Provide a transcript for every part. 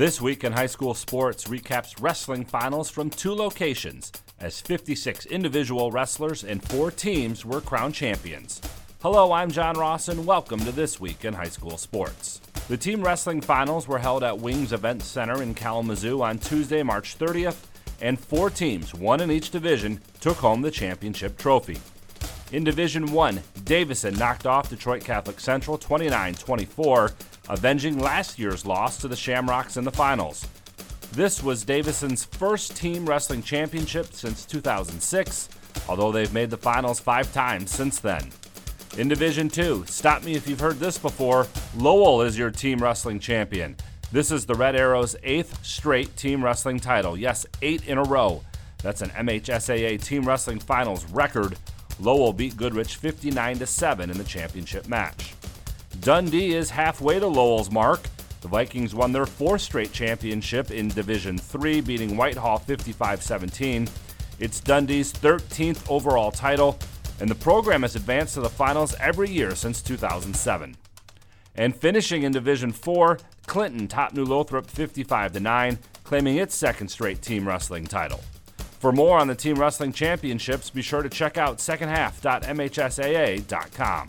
This week in high school sports recaps wrestling finals from two locations as 56 individual wrestlers and four teams were crowned champions. Hello, I'm John Ross, and welcome to This Week in High School Sports. The team wrestling finals were held at Wings Event Center in Kalamazoo on Tuesday, March 30th, and four teams, one in each division, took home the championship trophy. In Division 1, Davison knocked off Detroit Catholic Central 29 24, avenging last year's loss to the Shamrocks in the finals. This was Davison's first team wrestling championship since 2006, although they've made the finals five times since then. In Division 2, stop me if you've heard this before, Lowell is your team wrestling champion. This is the Red Arrows' eighth straight team wrestling title. Yes, eight in a row. That's an MHSAA Team Wrestling Finals record. Lowell beat Goodrich 59 7 in the championship match. Dundee is halfway to Lowell's mark. The Vikings won their fourth straight championship in Division 3, beating Whitehall 55 17. It's Dundee's 13th overall title, and the program has advanced to the finals every year since 2007. And finishing in Division 4, Clinton topped New Lothrop 55 9, claiming its second straight team wrestling title. For more on the Team Wrestling Championships, be sure to check out secondhalf.mhsaa.com.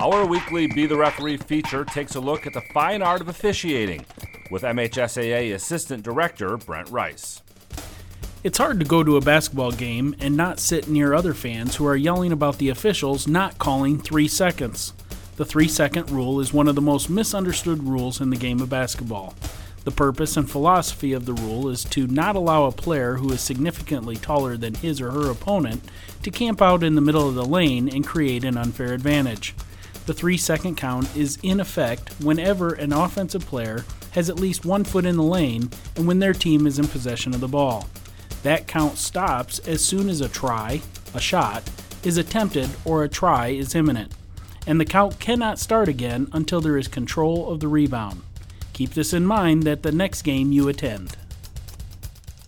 Our weekly Be the Referee feature takes a look at the fine art of officiating with MHSAA Assistant Director Brent Rice. It's hard to go to a basketball game and not sit near other fans who are yelling about the officials not calling three seconds. The three second rule is one of the most misunderstood rules in the game of basketball. The purpose and philosophy of the rule is to not allow a player who is significantly taller than his or her opponent to camp out in the middle of the lane and create an unfair advantage. The three second count is in effect whenever an offensive player has at least one foot in the lane and when their team is in possession of the ball. That count stops as soon as a try, a shot, is attempted or a try is imminent, and the count cannot start again until there is control of the rebound. Keep this in mind at the next game you attend.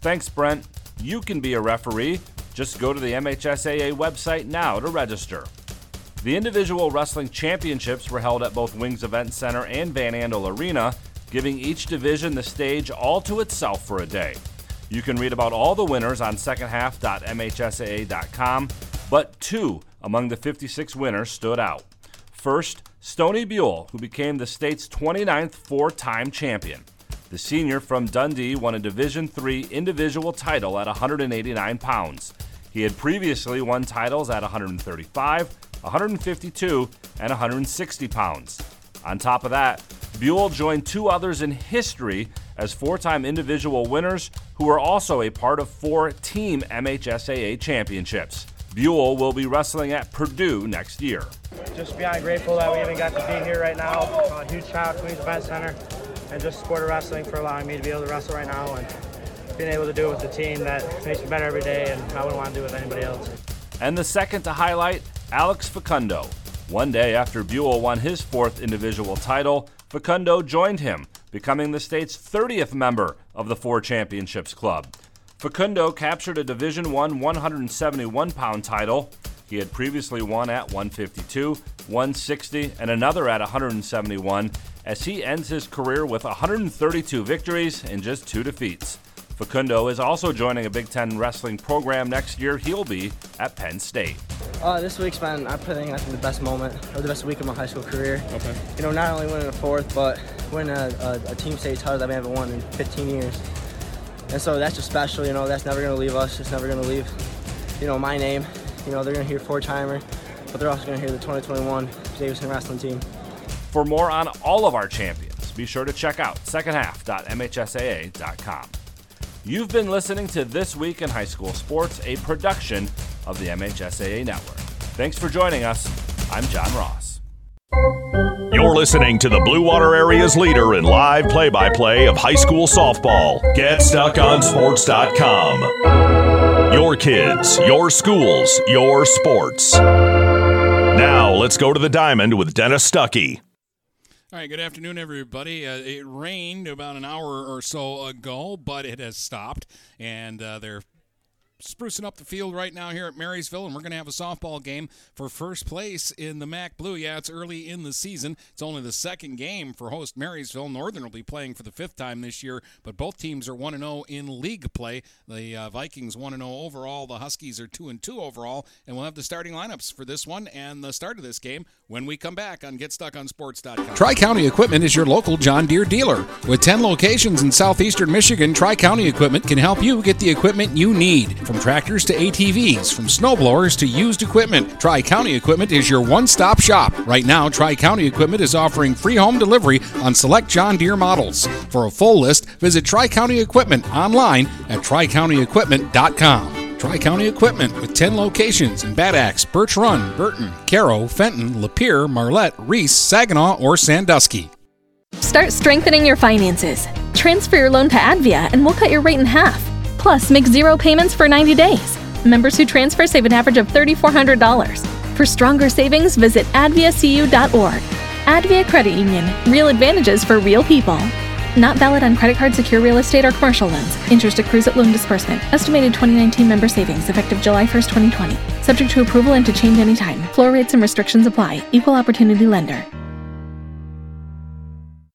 Thanks, Brent. You can be a referee. Just go to the MHSAA website now to register. The individual wrestling championships were held at both Wings Event Center and Van Andel Arena, giving each division the stage all to itself for a day. You can read about all the winners on secondhalf.mhsaa.com, but two among the 56 winners stood out. First, Stony Buell, who became the state's 29th four-time champion. The senior from Dundee won a Division III individual title at 189 pounds. He had previously won titles at 135, 152, and 160 pounds. On top of that, Buell joined two others in history as four time individual winners who were also a part of four Team MHSAA championships. Buell will be wrestling at Purdue next year. Just beyond grateful that we even got to be here right now. A huge shout out to Wings Event Center and just Sport of Wrestling for allowing me to be able to wrestle right now and being able to do it with the team that makes me better every day and I wouldn't want to do it with anybody else. And the second to highlight, Alex Facundo. One day after Buell won his fourth individual title, Facundo joined him, becoming the state's 30th member of the Four Championships Club. Facundo captured a Division I 171 pound title. He had previously won at 152, 160, and another at 171 as he ends his career with 132 victories and just two defeats. Facundo is also joining a Big Ten wrestling program next year. He'll be at Penn State. Uh, this week's been, I'm think, I think the best moment or the best week of my high school career. Okay. You know, not only winning a fourth, but winning a, a, a team state title that we haven't won in 15 years. And so that's just special. You know, that's never going to leave us. It's never going to leave, you know, my name. You know, they're going to hear four timer, but they're also going to hear the 2021 Davison wrestling team. For more on all of our champions, be sure to check out secondhalf.mhsaa.com. You've been listening to This Week in High School Sports, a production of the MHSAA Network. Thanks for joining us. I'm John Ross. You're listening to the Blue Water Area's leader in live play by play of high school softball. GetStuckOnSports.com. Your kids, your schools, your sports. Now, let's go to the diamond with Dennis Stuckey. All right, good afternoon, everybody. Uh, it rained about an hour or so ago, but it has stopped, and uh, they're sprucing up the field right now here at Marysville, and we're going to have a softball game for first place in the MAC Blue. Yeah, it's early in the season. It's only the second game for host Marysville. Northern will be playing for the fifth time this year, but both teams are 1 0 in league play. The uh, Vikings 1 0 overall, the Huskies are 2 2 overall, and we'll have the starting lineups for this one and the start of this game when we come back on GetStuckOnSports.com. Tri County Equipment is your local John Deere dealer. With 10 locations in southeastern Michigan, Tri County Equipment can help you get the equipment you need. From tractors to ATVs, from snowblowers to used equipment, Tri County Equipment is your one stop shop. Right now, Tri County Equipment is offering free home delivery on select John Deere models. For a full list, visit Tri County Equipment online at tricountyequipment.com. Tri County Equipment with 10 locations in Bad Axe, Birch Run, Burton, Caro, Fenton, Lapeer, Marlette, Reese, Saginaw, or Sandusky. Start strengthening your finances. Transfer your loan to Advia and we'll cut your rate in half. Plus, make zero payments for 90 days. Members who transfer save an average of $3,400. For stronger savings, visit adviacu.org. Advia Credit Union. Real advantages for real people. Not valid on credit card, secure real estate, or commercial loans. Interest accrues at loan disbursement. Estimated 2019 member savings effective July 1st, 2020. Subject to approval and to change anytime. Floor rates and restrictions apply. Equal opportunity lender.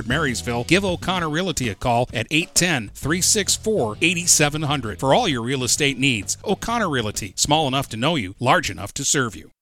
Marysville, give O'Connor Realty a call at 810 364 8700 for all your real estate needs. O'Connor Realty, small enough to know you, large enough to serve you.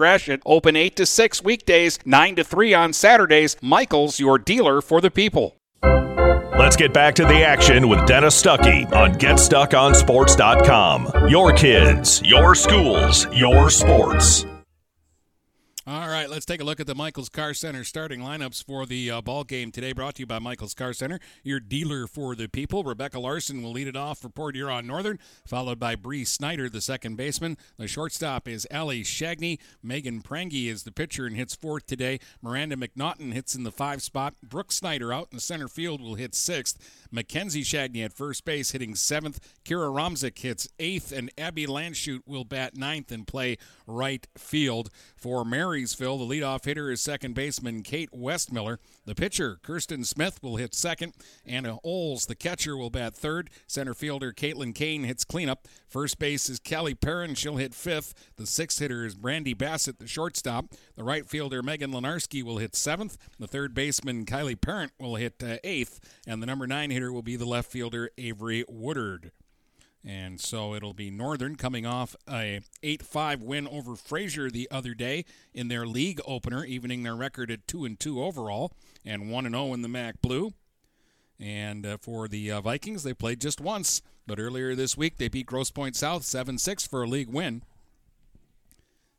Gratiot. Open 8 to 6 weekdays, 9 to 3 on Saturdays. Michaels, your dealer for the people. Let's get back to the action with Dennis Stuckey on GetStuckOnSports.com. Your kids, your schools, your sports. All right, let's take a look at the Michaels Car Center starting lineups for the uh, ball game today. Brought to you by Michaels Car Center, your dealer for the people. Rebecca Larson will lead it off for Port Huron Northern, followed by Bree Snyder, the second baseman. The shortstop is Allie Shagney. Megan Prangy is the pitcher and hits fourth today. Miranda McNaughton hits in the five spot. Brooke Snyder out in the center field will hit sixth. Mackenzie Shagney at first base hitting seventh. Kira Romzik hits eighth, and Abby Landshut will bat ninth and play right field for Marysville. The leadoff hitter is second baseman Kate Westmiller. The pitcher, Kirsten Smith, will hit second. Anna Oles, the catcher, will bat third. Center fielder Caitlin Kane hits cleanup. First base is Kelly Perrin. She'll hit fifth. The sixth hitter is Brandy Bassett, the shortstop. The right fielder, Megan Lenarski, will hit seventh. The third baseman, Kylie Parent, will hit uh, eighth. And the number nine hitter will be the left fielder, Avery Woodard. And so it'll be Northern coming off a 8-5 win over Fraser the other day in their league opener, evening their record at 2 and 2 overall and 1 and 0 in the MAC Blue. And uh, for the uh, Vikings, they played just once, but earlier this week they beat Grosse Pointe South 7-6 for a league win.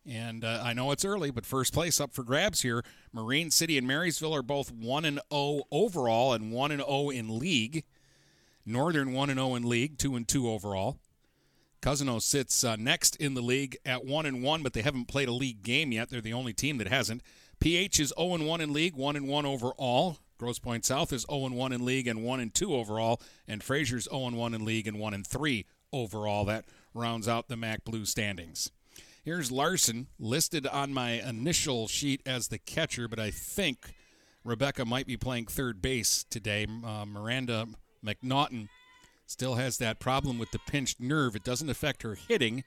And uh, I know it's early, but first place up for grabs here. Marine City and Marysville are both 1 and 0 overall and 1 and 0 in league. Northern 1 0 in league, 2 and 2 overall. Cousino sits uh, next in the league at 1 and 1, but they haven't played a league game yet. They're the only team that hasn't. PH is 0 and 1 in league, 1 and 1 overall. Grosse Pointe South is 0 and 1 in league and 1 and 2 overall, and Fraser's 0 and 1 in league and 1 and 3 overall. That rounds out the MAC Blue standings. Here's Larson listed on my initial sheet as the catcher, but I think Rebecca might be playing third base today. Uh, Miranda McNaughton still has that problem with the pinched nerve. It doesn't affect her hitting,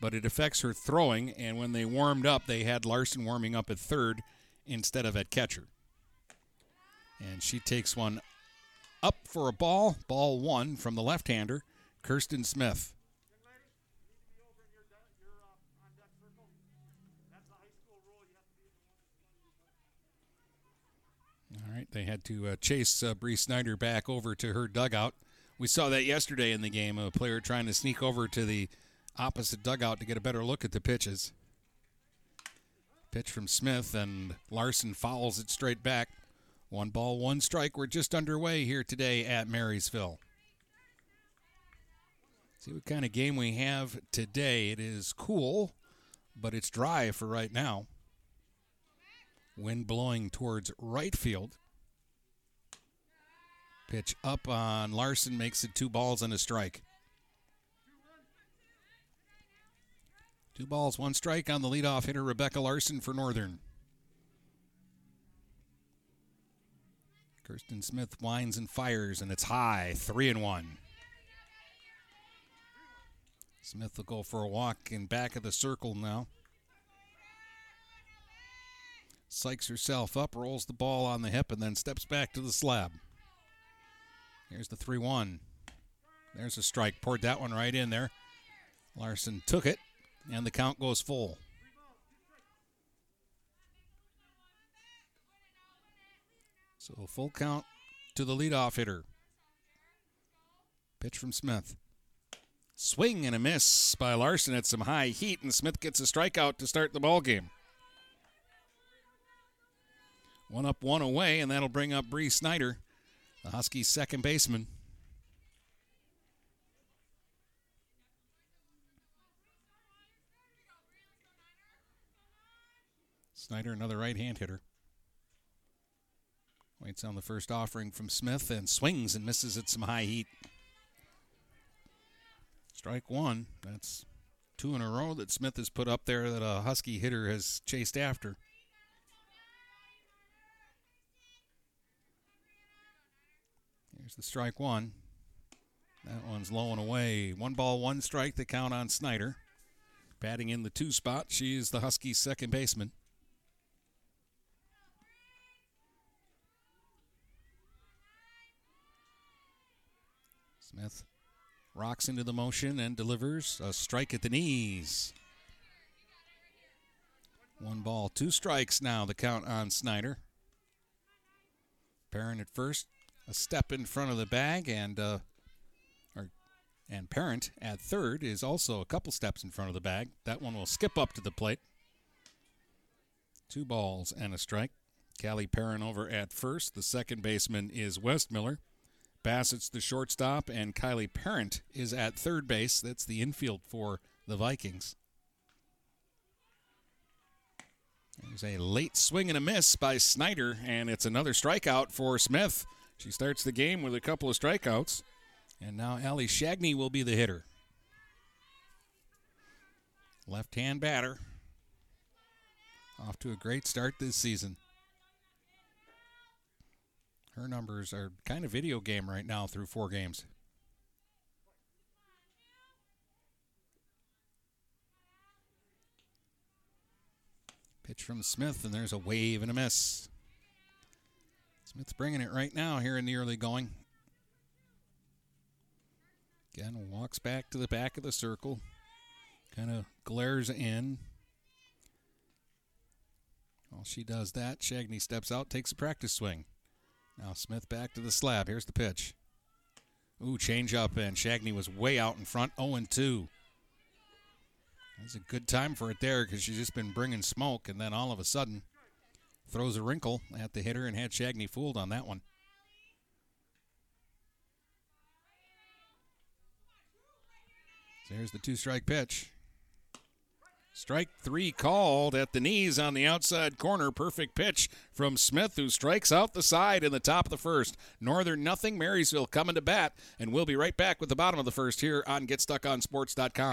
but it affects her throwing. And when they warmed up, they had Larson warming up at third instead of at catcher. And she takes one up for a ball, ball one from the left hander, Kirsten Smith. They had to uh, chase uh, Bree Snyder back over to her dugout. We saw that yesterday in the game, a player trying to sneak over to the opposite dugout to get a better look at the pitches. Pitch from Smith, and Larson fouls it straight back. One ball, one strike. We're just underway here today at Marysville. See what kind of game we have today. It is cool, but it's dry for right now. Wind blowing towards right field. Pitch up on Larson makes it two balls and a strike. Two balls, one strike on the leadoff hitter, Rebecca Larson for Northern. Kirsten Smith winds and fires, and it's high, three and one. Smith will go for a walk in back of the circle now. Psychs herself up, rolls the ball on the hip, and then steps back to the slab. Here's the 3 1. There's a strike. Poured that one right in there. Larson took it, and the count goes full. So full count to the leadoff hitter. Pitch from Smith. Swing and a miss by Larson at some high heat, and Smith gets a strikeout to start the ball game. One up, one away, and that'll bring up Bree Snyder, the Huskies' second baseman. Snyder, another right hand hitter. Waits on the first offering from Smith and swings and misses at some high heat. Strike one. That's two in a row that Smith has put up there that a Husky hitter has chased after. Here's the strike one. That one's low and away. One ball, one strike. The count on Snyder. Batting in the two spot. She is the Huskies' second baseman. Smith rocks into the motion and delivers a strike at the knees. One ball, two strikes now, the count on Snyder. Perrin at first, a step in front of the bag, and uh, or, and Parent at third is also a couple steps in front of the bag. That one will skip up to the plate. Two balls and a strike. Callie Perrin over at first. The second baseman is Westmiller. Bassett's the shortstop, and Kylie Parent is at third base. That's the infield for the Vikings. There's a late swing and a miss by Snyder, and it's another strikeout for Smith. She starts the game with a couple of strikeouts, and now Allie Shagney will be the hitter. Left hand batter. Off to a great start this season. Her numbers are kind of video game right now through four games. Pitch from Smith, and there's a wave and a miss. Smith's bringing it right now here in the early going. Again, walks back to the back of the circle. Kind of glares in. While she does that, Shagney steps out, takes a practice swing. Now Smith back to the slab. Here's the pitch. Ooh, change up, and Shagney was way out in front, 0 2. That's a good time for it there because she's just been bringing smoke, and then all of a sudden throws a wrinkle at the hitter and had Shagney fooled on that one. So here's the two strike pitch. Strike three called at the knees on the outside corner. Perfect pitch from Smith, who strikes out the side in the top of the first. Northern nothing. Marysville coming to bat, and we'll be right back with the bottom of the first here on GetStuckOnSports.com.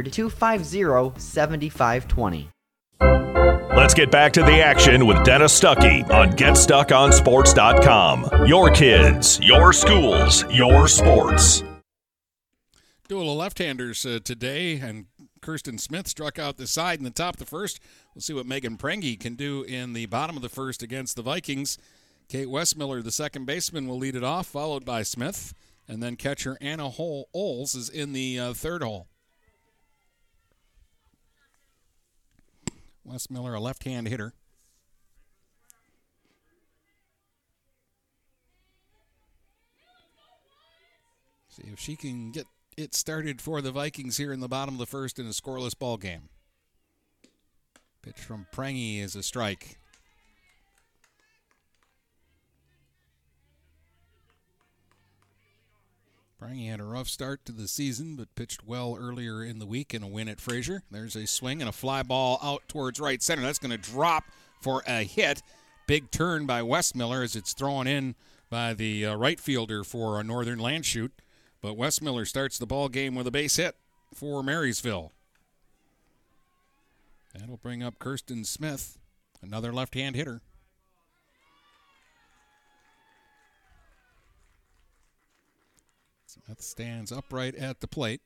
250 7520. Let's get back to the action with Dennis Stuckey on GetStuckOnSports.com. Your kids, your schools, your sports. Duel of left-handers uh, today, and Kirsten Smith struck out the side in the top of the first. We'll see what Megan Prengy can do in the bottom of the first against the Vikings. Kate Westmiller, the second baseman, will lead it off, followed by Smith, and then catcher Anna Hole Oles is in the uh, third hole. Westmiller, a left hand hitter. See if she can get it started for the Vikings here in the bottom of the first in a scoreless ball game. Pitch from Prangy is a strike. Prangy had a rough start to the season, but pitched well earlier in the week in a win at Fraser. There's a swing and a fly ball out towards right center. That's going to drop for a hit. Big turn by Westmiller as it's thrown in by the uh, right fielder for a Northern Landshut. But Westmiller starts the ball game with a base hit for Marysville. That'll bring up Kirsten Smith, another left hand hitter. Smith stands upright at the plate.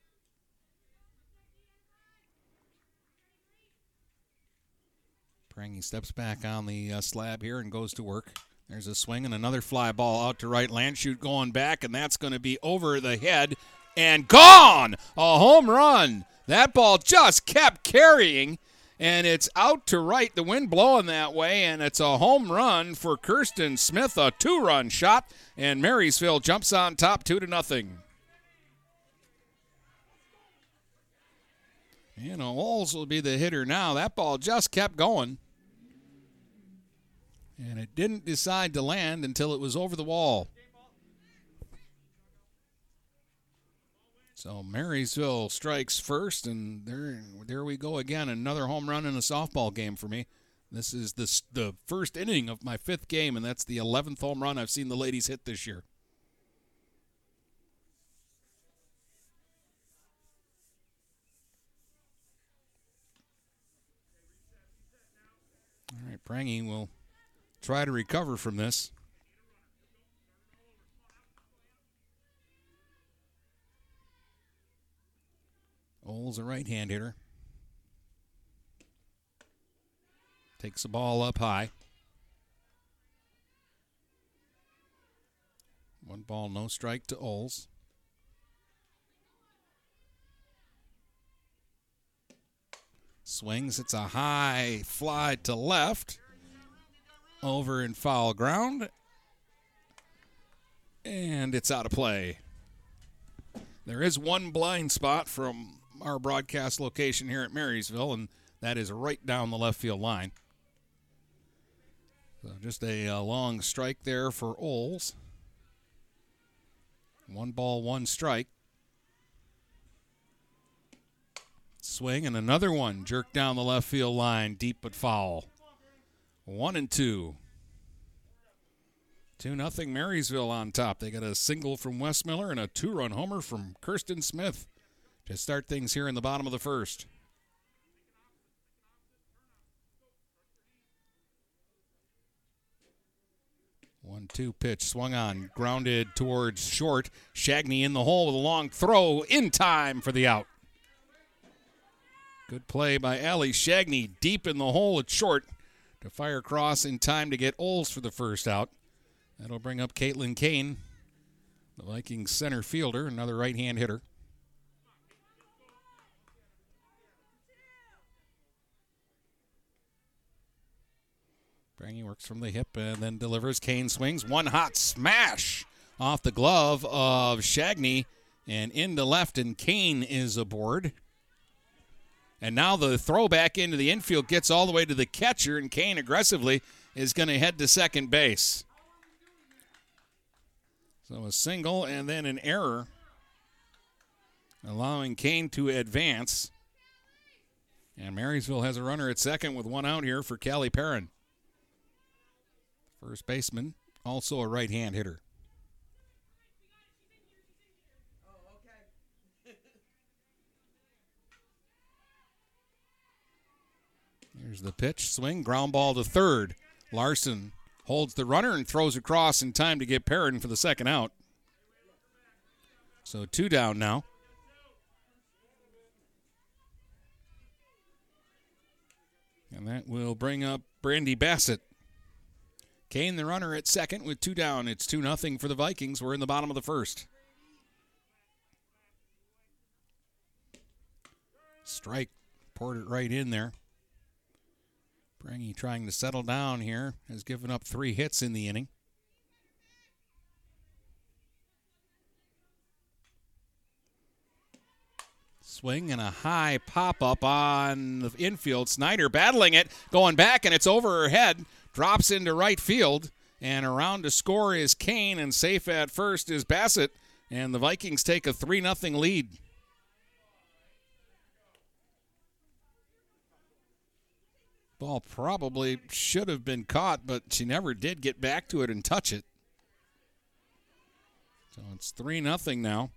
Prangy steps back on the uh, slab here and goes to work. There's a swing and another fly ball out to right. Landshut going back, and that's going to be over the head and gone. A home run. That ball just kept carrying, and it's out to right. The wind blowing that way, and it's a home run for Kirsten Smith. A two-run shot, and Marysville jumps on top, two to nothing. You know, Oles will be the hitter now. That ball just kept going. And it didn't decide to land until it was over the wall. So Marysville strikes first, and there, there we go again. Another home run in a softball game for me. This is the the first inning of my fifth game, and that's the 11th home run I've seen the ladies hit this year. Right, Prangy will try to recover from this. Oles a right hand hitter. Takes the ball up high. One ball, no strike to Oles. Swings. It's a high fly to left. Over in foul ground. And it's out of play. There is one blind spot from our broadcast location here at Marysville, and that is right down the left field line. So just a, a long strike there for Oles. One ball, one strike. Swing and another one jerked down the left field line, deep but foul. One and two. Two nothing Marysville on top. They got a single from Westmiller and a two-run homer from Kirsten Smith to start things here in the bottom of the first. One two pitch swung on, grounded towards short. Shagney in the hole with a long throw in time for the out. Good play by Allie Shagney deep in the hole at short to fire across in time to get Oles for the first out. That'll bring up Caitlin Kane, the Vikings center fielder, another right hand hitter. Prangy works from the hip and then delivers. Kane swings. One hot smash off the glove of Shagney and into left, and Kane is aboard. And now the throw back into the infield gets all the way to the catcher, and Kane aggressively is going to head to second base. So a single and then an error, allowing Kane to advance. And Marysville has a runner at second with one out here for Callie Perrin. First baseman, also a right hand hitter. Here's the pitch, swing, ground ball to third. Larson holds the runner and throws across in time to get Perrin for the second out. So two down now. And that will bring up Brandy Bassett. Kane, the runner, at second with two down. It's 2 nothing for the Vikings. We're in the bottom of the first. Strike poured it right in there. Prangy trying to settle down here has given up three hits in the inning. Swing and a high pop up on the infield. Snyder battling it, going back, and it's over her head. Drops into right field, and around to score is Kane, and safe at first is Bassett, and the Vikings take a 3 0 lead. Ball probably should have been caught, but she never did get back to it and touch it. So it's 3 0 now.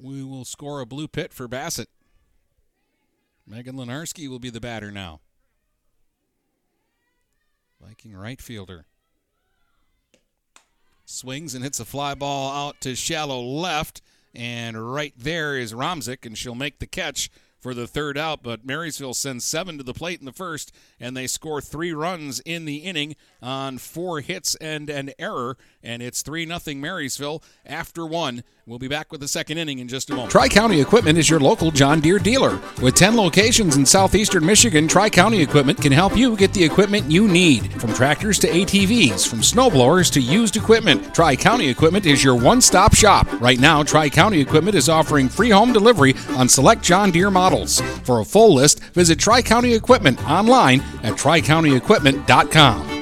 We will score a bloop hit for Bassett. Megan Lenarski will be the batter now. Viking right fielder. Swings and hits a fly ball out to shallow left. And right there is Romzik, and she'll make the catch for the third out, but Marysville sends seven to the plate in the first, and they score three runs in the inning on four hits and an error, and it's 3 0 Marysville after one. We'll be back with the second inning in just a moment. Tri County Equipment is your local John Deere dealer. With 10 locations in southeastern Michigan, Tri County Equipment can help you get the equipment you need. From tractors to ATVs, from snowblowers to used equipment, Tri County Equipment is your one stop shop. Right now, Tri County Equipment is offering free home delivery on select John Deere models. For a full list, visit Tri County Equipment online at tricountyequipment.com.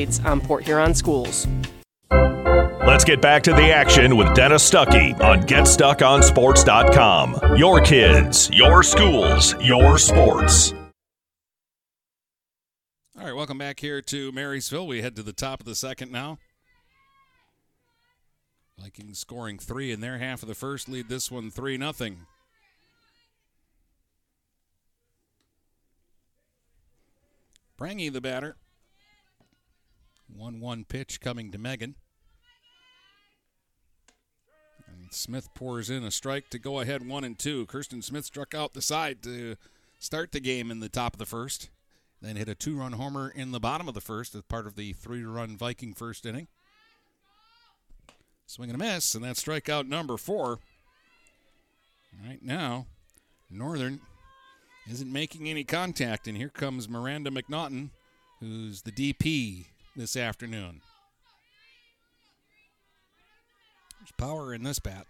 updates on Port Huron schools. Let's get back to the action with Dennis Stuckey on GetStuckOnSports.com. Your kids, your schools, your sports. All right, welcome back here to Marysville. We head to the top of the second now. Vikings scoring three in their half of the first, lead this one 3 nothing. Prangy the batter. 1 1 pitch coming to Megan. And Smith pours in a strike to go ahead 1 and 2. Kirsten Smith struck out the side to start the game in the top of the first. Then hit a two run homer in the bottom of the first as part of the three run Viking first inning. Swing and a miss, and that's strikeout number four. Right now, Northern isn't making any contact, and here comes Miranda McNaughton, who's the DP this afternoon. There's power in this bat.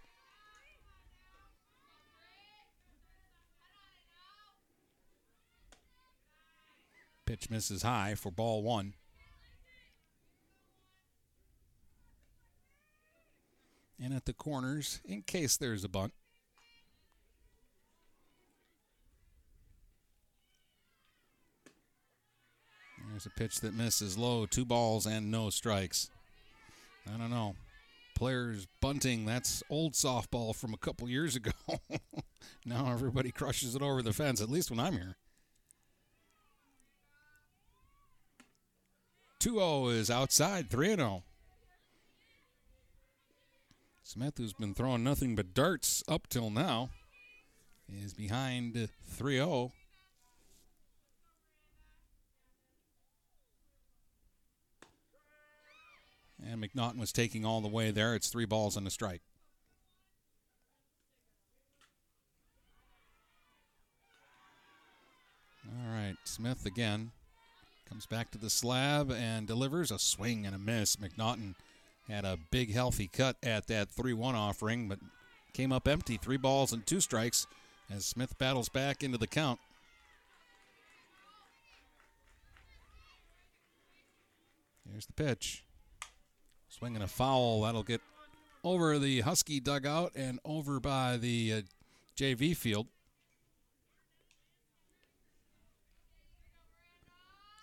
Pitch misses high for ball one. And at the corners, in case there's a bunt. There's a pitch that misses low, two balls and no strikes. I don't know. Players bunting, that's old softball from a couple years ago. now everybody crushes it over the fence, at least when I'm here. 2 0 is outside, 3 0. Smith, who's been throwing nothing but darts up till now, is behind 3 0. And McNaughton was taking all the way there. It's three balls and a strike. All right, Smith again comes back to the slab and delivers a swing and a miss. McNaughton had a big, healthy cut at that 3 1 offering, but came up empty. Three balls and two strikes as Smith battles back into the count. Here's the pitch. Swinging a foul. That'll get over the Husky dugout and over by the uh, JV field.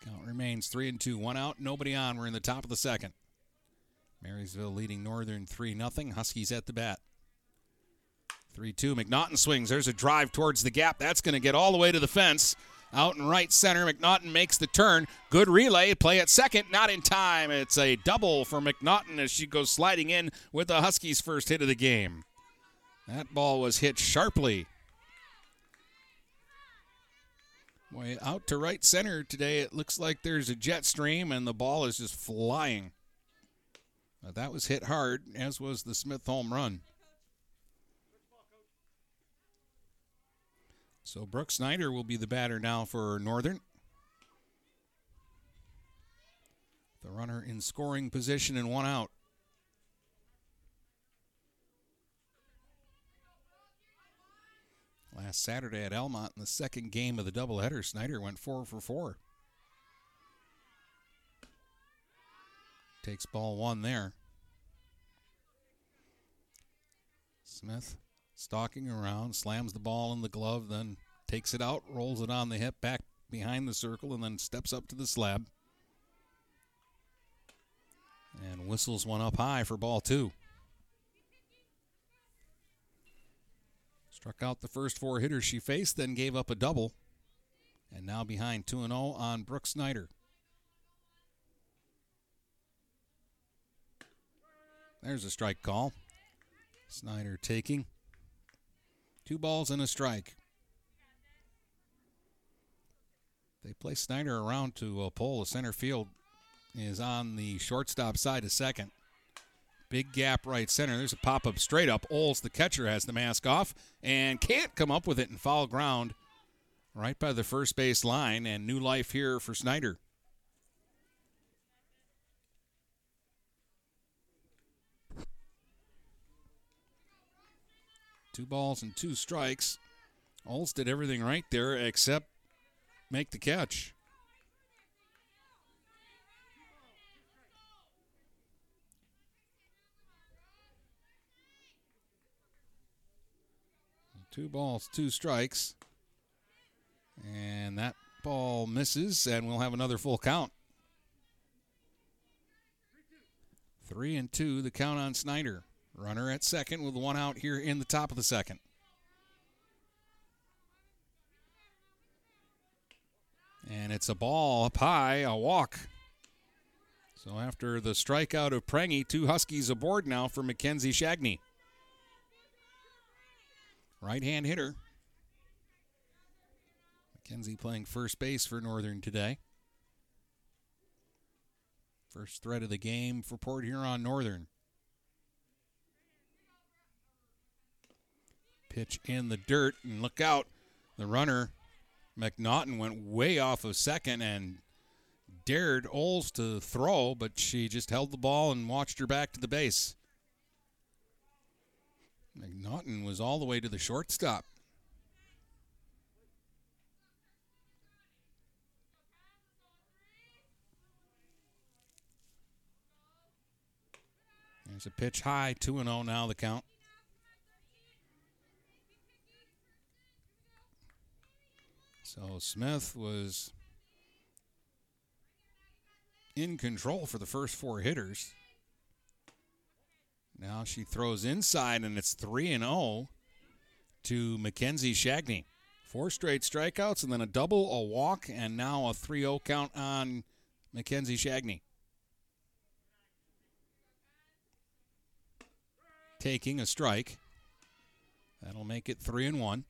Count remains three and two. One out, nobody on. We're in the top of the second. Marysville leading Northern 3 nothing. Huskies at the bat. 3 2. McNaughton swings. There's a drive towards the gap. That's going to get all the way to the fence. Out in right center. McNaughton makes the turn. Good relay. Play at second. Not in time. It's a double for McNaughton as she goes sliding in with the Huskies' first hit of the game. That ball was hit sharply. Way out to right center today. It looks like there's a jet stream and the ball is just flying. But that was hit hard, as was the Smith home run. So Brooke Snyder will be the batter now for Northern. The runner in scoring position and one out. Last Saturday at Almont in the second game of the doubleheader, Snyder went four for four. Takes ball one there. Smith stalking around, slams the ball in the glove, then takes it out, rolls it on the hip, back behind the circle, and then steps up to the slab. And whistles one up high for ball two. Struck out the first four hitters she faced, then gave up a double. And now behind 2 0 on Brooke Snyder. There's a strike call. Snyder taking. Two balls and a strike. They play Snyder around to uh, a pole. The center field is on the shortstop side of second. Big gap right center. There's a pop up straight up. Oles, the catcher, has the mask off and can't come up with it in foul ground right by the first base line. And new life here for Snyder. Two balls and two strikes. Oles did everything right there except make the catch. Two balls, two strikes. And that ball misses, and we'll have another full count. Three and two, the count on Snyder. Runner at second with one out here in the top of the second. And it's a ball up high, a walk. So after the strikeout of Prangy, two Huskies aboard now for Mackenzie Shagney. Right hand hitter. Mackenzie playing first base for Northern today. First threat of the game for Port Huron Northern. Pitch in the dirt, and look out. The runner, McNaughton, went way off of second and dared Oles to throw, but she just held the ball and watched her back to the base. McNaughton was all the way to the shortstop. There's a pitch high, 2 0 now the count. So Smith was in control for the first four hitters. Now she throws inside, and it's 3 and 0 to Mackenzie Shagney. Four straight strikeouts, and then a double, a walk, and now a 3 0 count on Mackenzie Shagney. Taking a strike. That'll make it 3 and 1.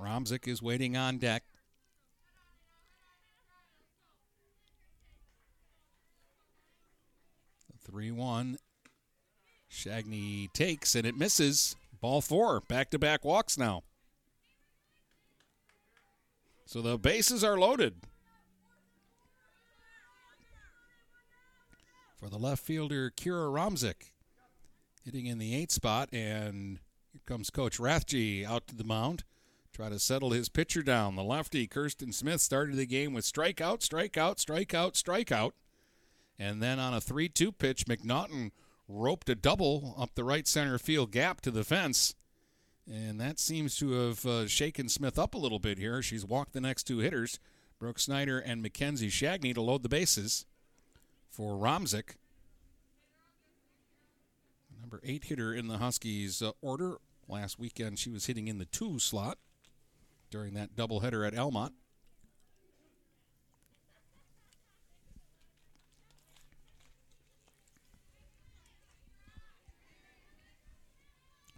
Romzik is waiting on deck. The 3 1. Shagney takes and it misses. Ball four. Back to back walks now. So the bases are loaded. For the left fielder, Kira Romzik, hitting in the eight spot. And here comes Coach Rathje out to the mound. Try to settle his pitcher down. The lefty, Kirsten Smith, started the game with strikeout, strikeout, strikeout, strikeout. And then on a 3 2 pitch, McNaughton roped a double up the right center field gap to the fence. And that seems to have uh, shaken Smith up a little bit here. She's walked the next two hitters, Brooke Snyder and Mackenzie Shagney, to load the bases for Romzik. Number eight hitter in the Huskies uh, order. Last weekend, she was hitting in the two slot during that doubleheader at Almont.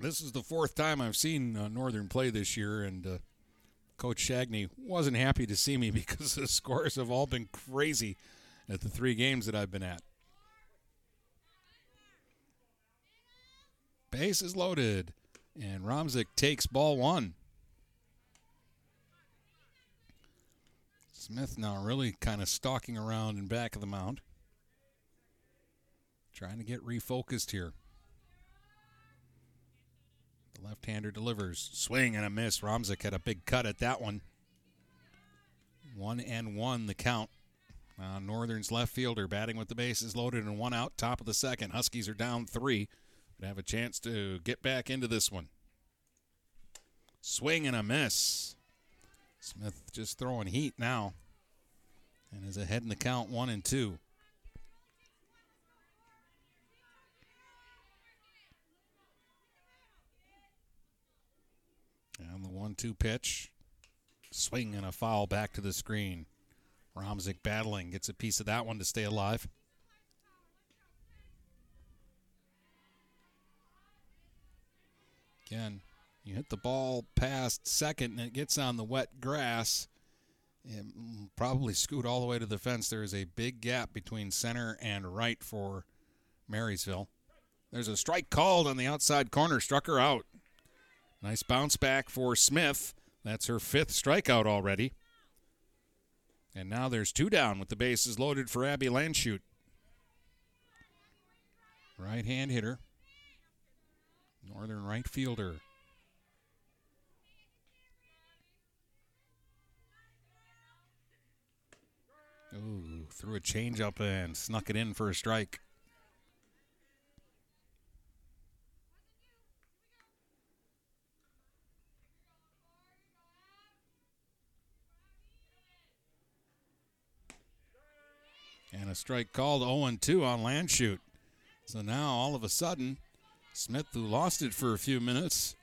This is the fourth time I've seen uh, Northern play this year, and uh, Coach Shagney wasn't happy to see me because the scores have all been crazy at the three games that I've been at. Base is loaded, and Romzik takes ball one. Smith now really kind of stalking around in back of the mound. Trying to get refocused here. The left hander delivers. Swing and a miss. Romzik had a big cut at that one. One and one the count. Uh, Northern's left fielder batting with the bases loaded and one out, top of the second. Huskies are down three, but have a chance to get back into this one. Swing and a miss. Smith just throwing heat now and is ahead in the count one and two. And the one two pitch. Swing and a foul back to the screen. Romzik battling, gets a piece of that one to stay alive. Again, you hit the ball past second and it gets on the wet grass. It probably scoot all the way to the fence. There is a big gap between center and right for Marysville. There's a strike called on the outside corner. Struck her out. Nice bounce back for Smith. That's her fifth strikeout already. And now there's two down with the bases loaded for Abby Landshut. Right hand hitter. Northern right fielder. Ooh, threw a changeup and snuck it in for a strike. And a strike called 0 2 on shoot So now all of a sudden, Smith, who lost it for a few minutes,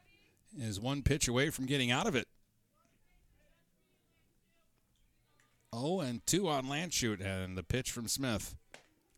is one pitch away from getting out of it. 0 and 2 on Landshut, and the pitch from Smith.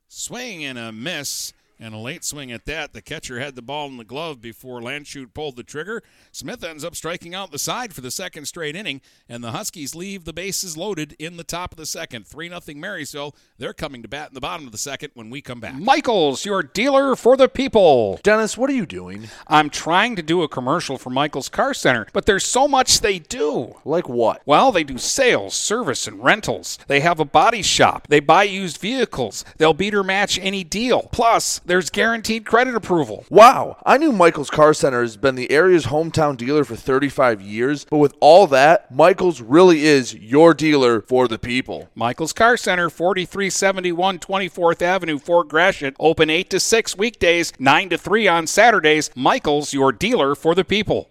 Swing and a miss and a late swing at that. The catcher had the ball in the glove before Landshut pulled the trigger. Smith ends up striking out the side for the second straight inning, and the Huskies leave the bases loaded in the top of the second. 3 0 Marysville. They're coming to bat in the bottom of the second when we come back. Michaels, your dealer for the people. Dennis, what are you doing? I'm trying to do a commercial for Michaels Car Center, but there's so much they do. Like what? Well, they do sales, service, and rentals. They have a body shop. They buy used vehicles. They'll beat or match any deal. Plus, there's guaranteed credit approval. Wow, I knew Michael's Car Center has been the area's hometown dealer for 35 years, but with all that, Michael's really is your dealer for the people. Michael's Car Center, 4371 24th Avenue, Fort Gratiot, open 8 to 6 weekdays, 9 to 3 on Saturdays. Michael's, your dealer for the people.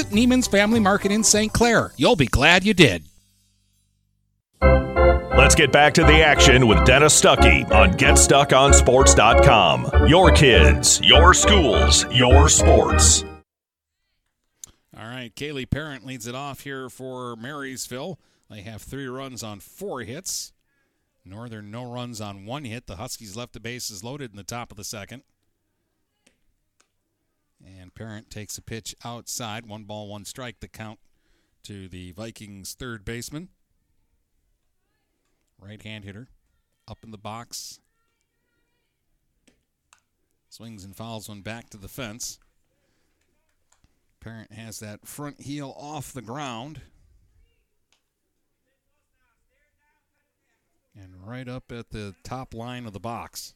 Neiman's Family Market in St. Clair. You'll be glad you did. Let's get back to the action with Dennis Stuckey on GetStuckOnSports.com. Your kids, your schools, your sports. All right, Kaylee Parent leads it off here for Marysville. They have three runs on four hits. Northern no runs on one hit. The Huskies left the bases loaded in the top of the second. Parent takes a pitch outside. One ball, one strike. The count to the Vikings third baseman. Right hand hitter. Up in the box. Swings and fouls one back to the fence. Parent has that front heel off the ground. And right up at the top line of the box.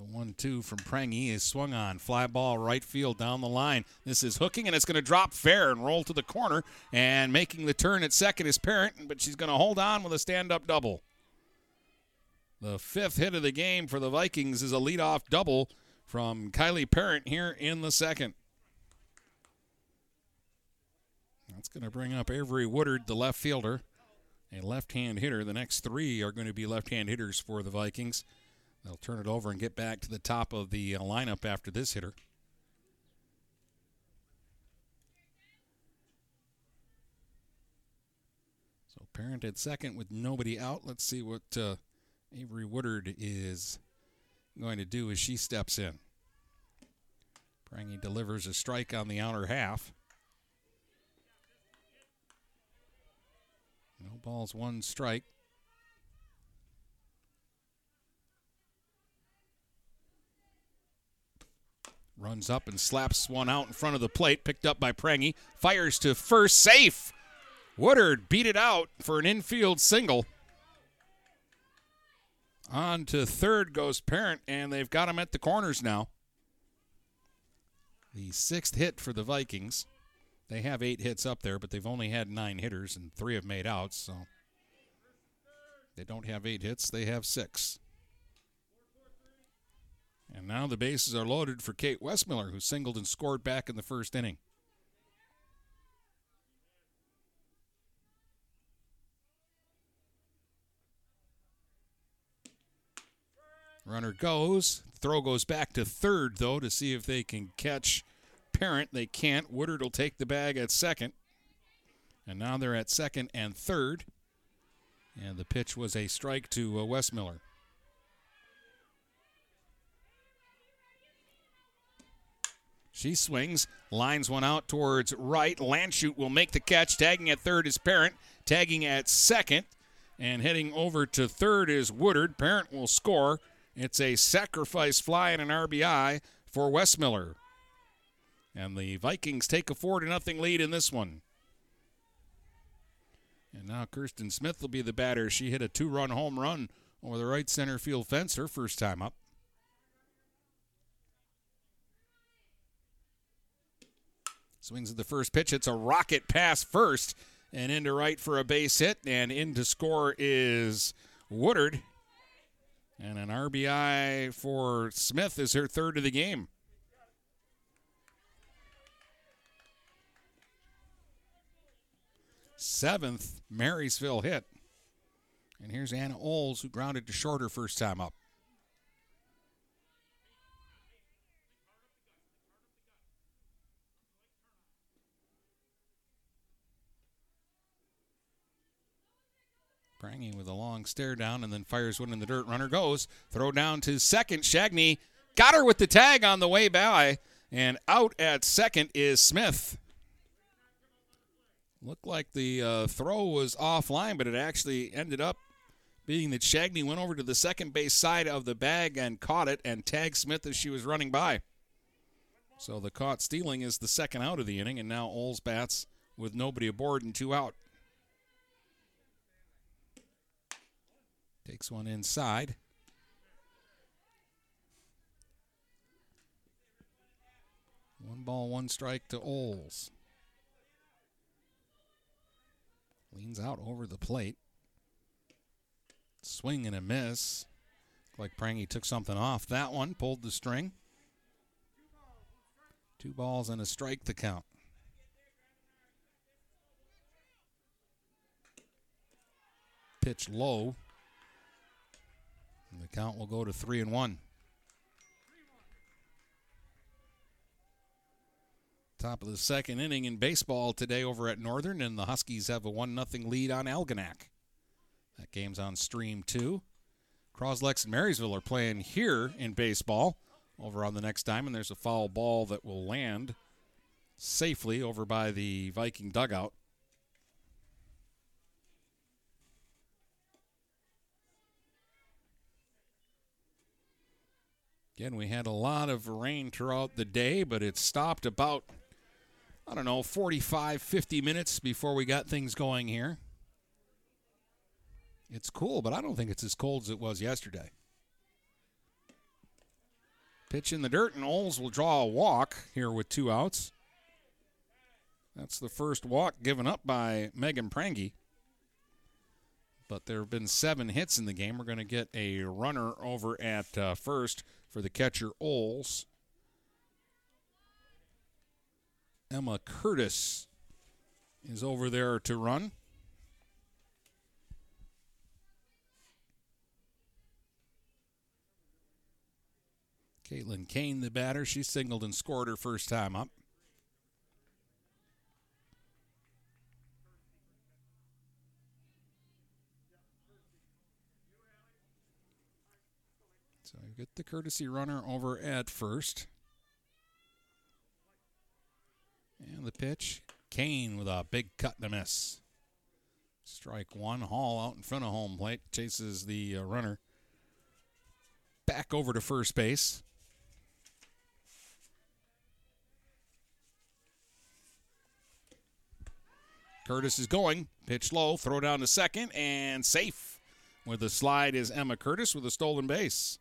The one two from Prangy is swung on. Fly ball right field down the line. This is hooking and it's going to drop fair and roll to the corner. And making the turn at second is Parent, but she's going to hold on with a stand up double. The fifth hit of the game for the Vikings is a leadoff double from Kylie Parent here in the second. That's going to bring up Avery Woodard, the left fielder, a left hand hitter. The next three are going to be left hand hitters for the Vikings. They'll turn it over and get back to the top of the uh, lineup after this hitter. So Parent at second with nobody out. Let's see what uh, Avery Woodard is going to do as she steps in. Prangy delivers a strike on the outer half. No balls, one strike. Runs up and slaps one out in front of the plate, picked up by Prangy. Fires to first, safe. Woodard beat it out for an infield single. On to third goes Parent, and they've got him at the corners now. The sixth hit for the Vikings. They have eight hits up there, but they've only had nine hitters, and three have made outs, so they don't have eight hits, they have six. And now the bases are loaded for Kate Westmiller, who singled and scored back in the first inning. Runner goes. Throw goes back to third, though, to see if they can catch Parent. They can't. Woodard will take the bag at second. And now they're at second and third. And the pitch was a strike to uh, Westmiller. She swings, lines one out towards right. Landshut will make the catch. Tagging at third is Parent. Tagging at second. And heading over to third is Woodard. Parent will score. It's a sacrifice fly and an RBI for Westmiller. And the Vikings take a 4 to nothing lead in this one. And now Kirsten Smith will be the batter. She hit a two run home run over the right center field fence her first time up. Swings at the first pitch. It's a rocket pass first and into right for a base hit. And in to score is Woodard. And an RBI for Smith is her third of the game. Seventh Marysville hit. And here's Anna Oles, who grounded to short her first time up. Prangy with a long stare down and then fires one in the dirt. Runner goes. Throw down to second. Shagney got her with the tag on the way by. And out at second is Smith. Looked like the uh, throw was offline, but it actually ended up being that Shagney went over to the second base side of the bag and caught it and tagged Smith as she was running by. So the caught stealing is the second out of the inning, and now Oles bats with nobody aboard and two out. Takes one inside. One ball, one strike to Oles. Leans out over the plate. Swing and a miss. Like Prangy took something off that one, pulled the string. Two balls and a strike to count. Pitch low. And the count will go to three and one. Top of the second inning in baseball today over at Northern, and the Huskies have a 1 0 lead on Algonac. That game's on stream two. Croslex and Marysville are playing here in baseball. Over on the next diamond, there's a foul ball that will land safely over by the Viking dugout. Again, we had a lot of rain throughout the day, but it stopped about, I don't know, 45, 50 minutes before we got things going here. It's cool, but I don't think it's as cold as it was yesterday. Pitch in the dirt, and Oles will draw a walk here with two outs. That's the first walk given up by Megan Prangy. But there have been seven hits in the game. We're going to get a runner over at uh, first for the catcher Oles. Emma Curtis is over there to run. Caitlin Kane, the batter, she singled and scored her first time up. So you get the courtesy runner over at first. And the pitch. Kane with a big cut and a miss. Strike one. Hall out in front of home plate. Chases the uh, runner back over to first base. Curtis is going. Pitch low. Throw down to second. And safe. With the slide is Emma Curtis with a stolen base.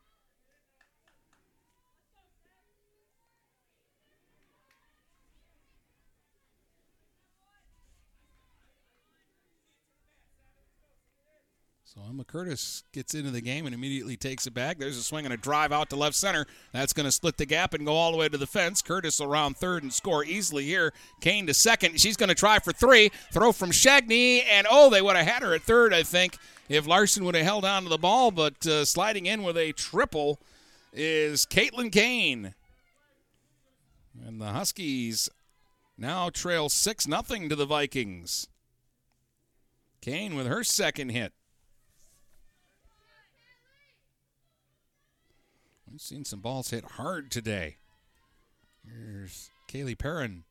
Emma Curtis gets into the game and immediately takes it back. There's a swing and a drive out to left center. That's going to split the gap and go all the way to the fence. Curtis around third and score easily here. Kane to second. She's going to try for three. Throw from Shagney, and oh, they would have had her at third, I think, if Larson would have held on to the ball. But uh, sliding in with a triple is Caitlin Kane. And the Huskies now trail 6 0 to the Vikings. Kane with her second hit. We've seen some balls hit hard today. Here's Kaylee Perrin.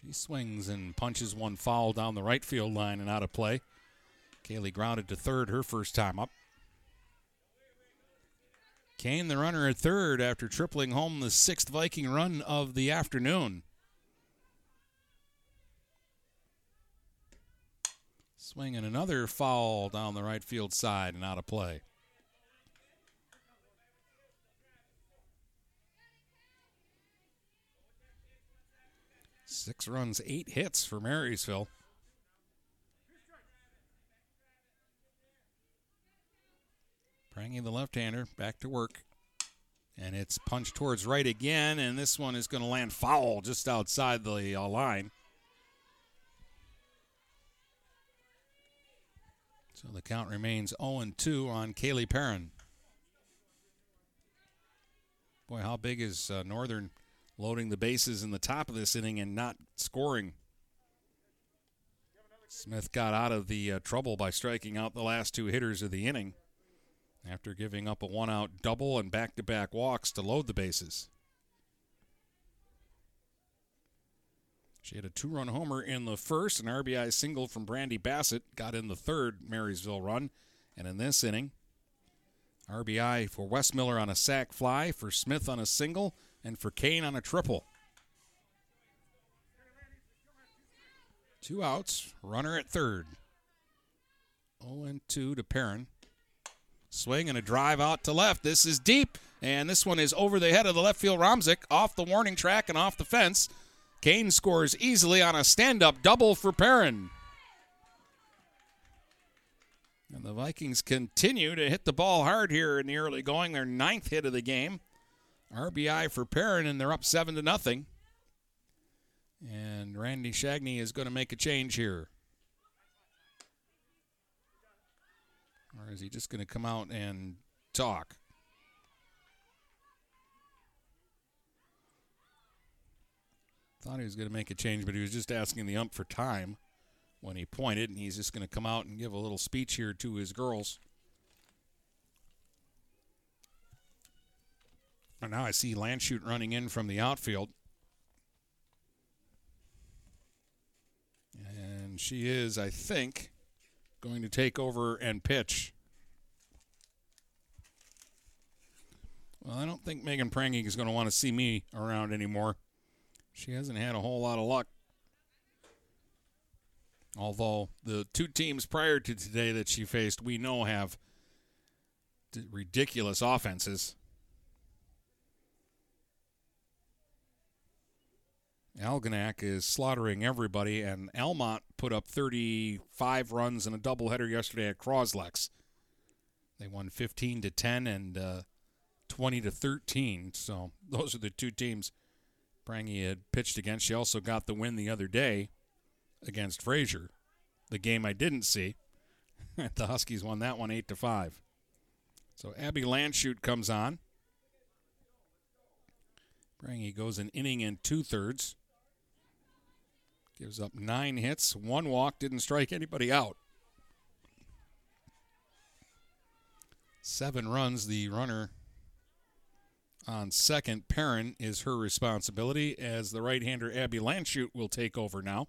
She swings and punches one foul down the right field line and out of play. Kaylee grounded to third her first time up. Kane, the runner at third after tripling home the sixth Viking run of the afternoon. Swinging another foul down the right field side and out of play. Six runs, eight hits for Marysville. Prangy, the left-hander, back to work. And it's punched towards right again, and this one is going to land foul just outside the uh, line. So the count remains 0 2 on Kaylee Perrin. Boy, how big is uh, Northern loading the bases in the top of this inning and not scoring? Smith got out of the uh, trouble by striking out the last two hitters of the inning after giving up a one out double and back to back walks to load the bases. She had a two run homer in the first, an RBI single from Brandy Bassett, got in the third Marysville run. And in this inning, RBI for Westmiller on a sac fly, for Smith on a single, and for Kane on a triple. Two outs, runner at third. 0 and 2 to Perrin. Swing and a drive out to left. This is deep, and this one is over the head of the left field Romzik, off the warning track and off the fence. Kane scores easily on a stand up double for Perrin. And the Vikings continue to hit the ball hard here in the early going. Their ninth hit of the game. RBI for Perrin, and they're up seven to nothing. And Randy Shagney is going to make a change here. Or is he just going to come out and talk? Thought he was going to make a change, but he was just asking the ump for time when he pointed, and he's just going to come out and give a little speech here to his girls. And now I see Landshut running in from the outfield. And she is, I think, going to take over and pitch. Well, I don't think Megan Prangy is going to want to see me around anymore. She hasn't had a whole lot of luck. Although the two teams prior to today that she faced, we know have ridiculous offenses. Algonac is slaughtering everybody, and Almont put up 35 runs in a doubleheader yesterday at Croslex. They won 15 to 10 and uh, 20 to 13. So those are the two teams Prangy had pitched against. She also got the win the other day against Fraser, the game I didn't see. the Huskies won that one eight to five. So Abby Landshut comes on. Prangy goes an inning and two thirds. Gives up nine hits, one walk, didn't strike anybody out. Seven runs. The runner on second, Perrin, is her responsibility as the right hander Abby Landshut will take over now.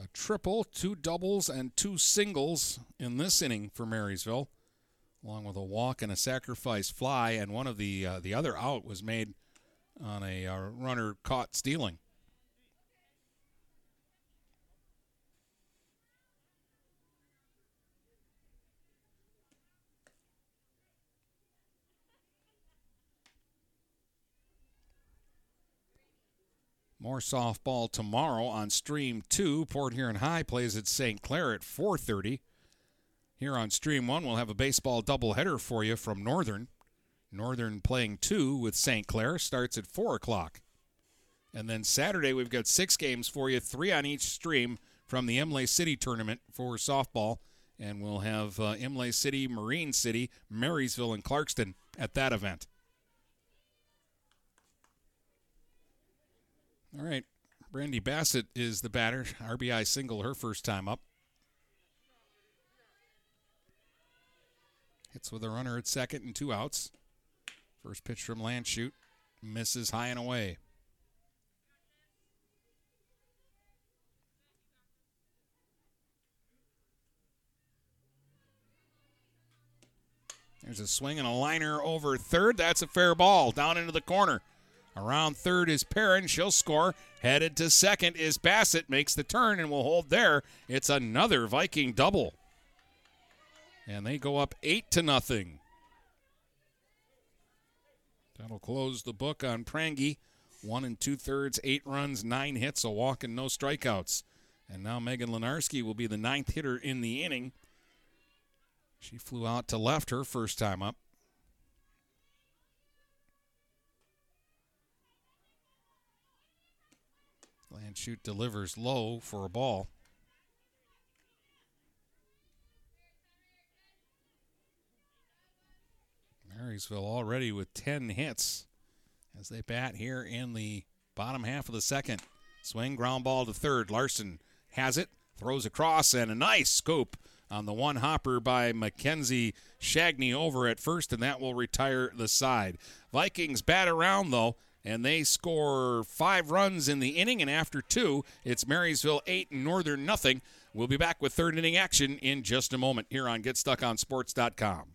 A triple, two doubles, and two singles in this inning for Marysville along with a walk and a sacrifice fly, and one of the uh, the other out was made on a uh, runner caught stealing. More softball tomorrow on Stream 2. Port Huron High plays at St. Clair at 4:30. Here on Stream 1, we'll have a baseball doubleheader for you from Northern. Northern playing two with St. Clair starts at 4 o'clock. And then Saturday, we've got six games for you, three on each stream from the Imlay City tournament for softball. And we'll have uh, Imlay City, Marine City, Marysville, and Clarkston at that event. All right. Brandy Bassett is the batter. RBI single her first time up. Hits with a runner at second and two outs. First pitch from Landshut misses high and away. There's a swing and a liner over third. That's a fair ball down into the corner. Around third is Perrin. She'll score. Headed to second is Bassett. Makes the turn and will hold there. It's another Viking double. And they go up eight to nothing. That'll close the book on Prangy. One and two thirds, eight runs, nine hits, a walk, and no strikeouts. And now Megan Lenarski will be the ninth hitter in the inning. She flew out to left her first time up. Shoot delivers low for a ball. Marysville already with 10 hits as they bat here in the bottom half of the second. Swing, ground ball to third. Larson has it, throws across, and a nice scoop on the one hopper by Mackenzie Shagney over at first, and that will retire the side. Vikings bat around, though, and they score five runs in the inning. And after two, it's Marysville eight and Northern nothing. We'll be back with third inning action in just a moment here on GetStuckOnSports.com.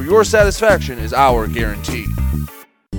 where your satisfaction is our guarantee.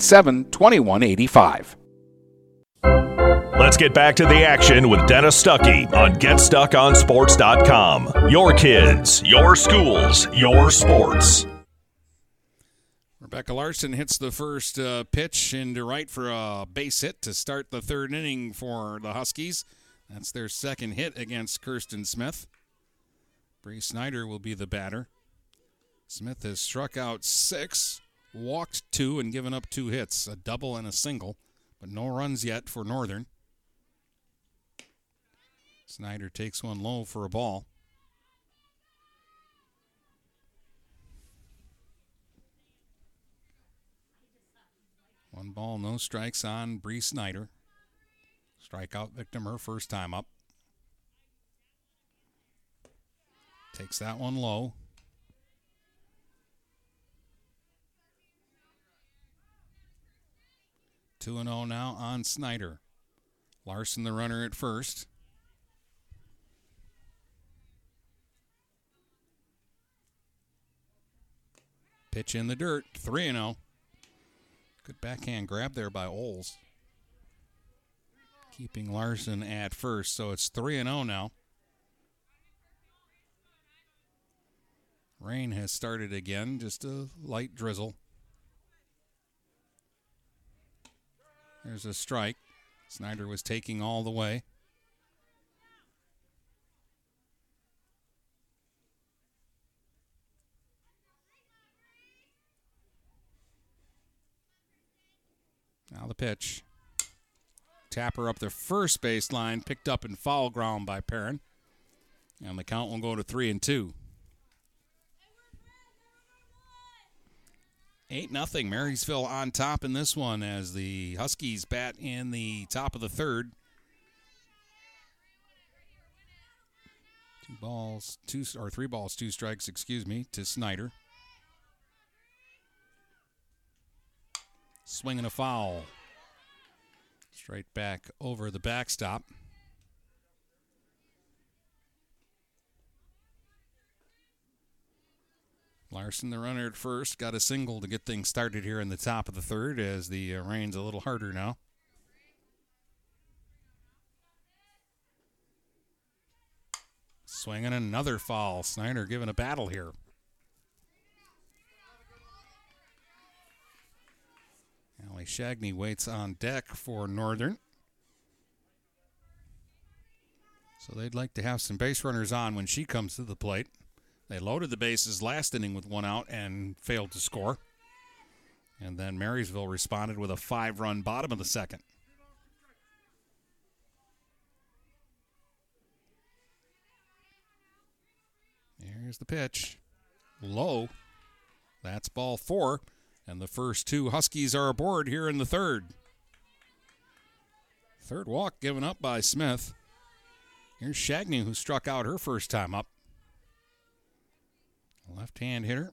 987 2185. Let's get back to the action with Dennis Stuckey on GetStuckOnSports.com. Your kids, your schools, your sports. Rebecca Larson hits the first uh, pitch into right for a base hit to start the third inning for the Huskies. That's their second hit against Kirsten Smith. Bree Snyder will be the batter. Smith has struck out six, walked two, and given up two hits a double and a single, but no runs yet for Northern. Snyder takes one low for a ball. One ball, no strikes on Bree Snyder. Strikeout victim her first time up. Takes that one low. Two and zero now on Snyder. Larson the runner at first. Pitch in the dirt. Three and zero. Good backhand grab there by Oles. Keeping Larson at first, so it's three and zero now. Rain has started again, just a light drizzle. There's a strike. Snyder was taking all the way. Now the pitch. Tapper up the first baseline, picked up in foul ground by Perrin. And the count will go to three and two. Eight nothing. Marysville on top in this one as the Huskies bat in the top of the third. Two balls, two or three balls, two strikes, excuse me, to Snyder. Swinging a foul. Straight back over the backstop. Larson, the runner at first, got a single to get things started here in the top of the third as the uh, rain's a little harder now. Swinging another foul. Snyder giving a battle here. Allie Shagney waits on deck for Northern. So they'd like to have some base runners on when she comes to the plate. They loaded the bases last inning with one out and failed to score. And then Marysville responded with a five run bottom of the second. Here's the pitch. Low. That's ball four. And the first two Huskies are aboard here in the third. Third walk given up by Smith. Here's Shagney, who struck out her first time up. Left hand hitter.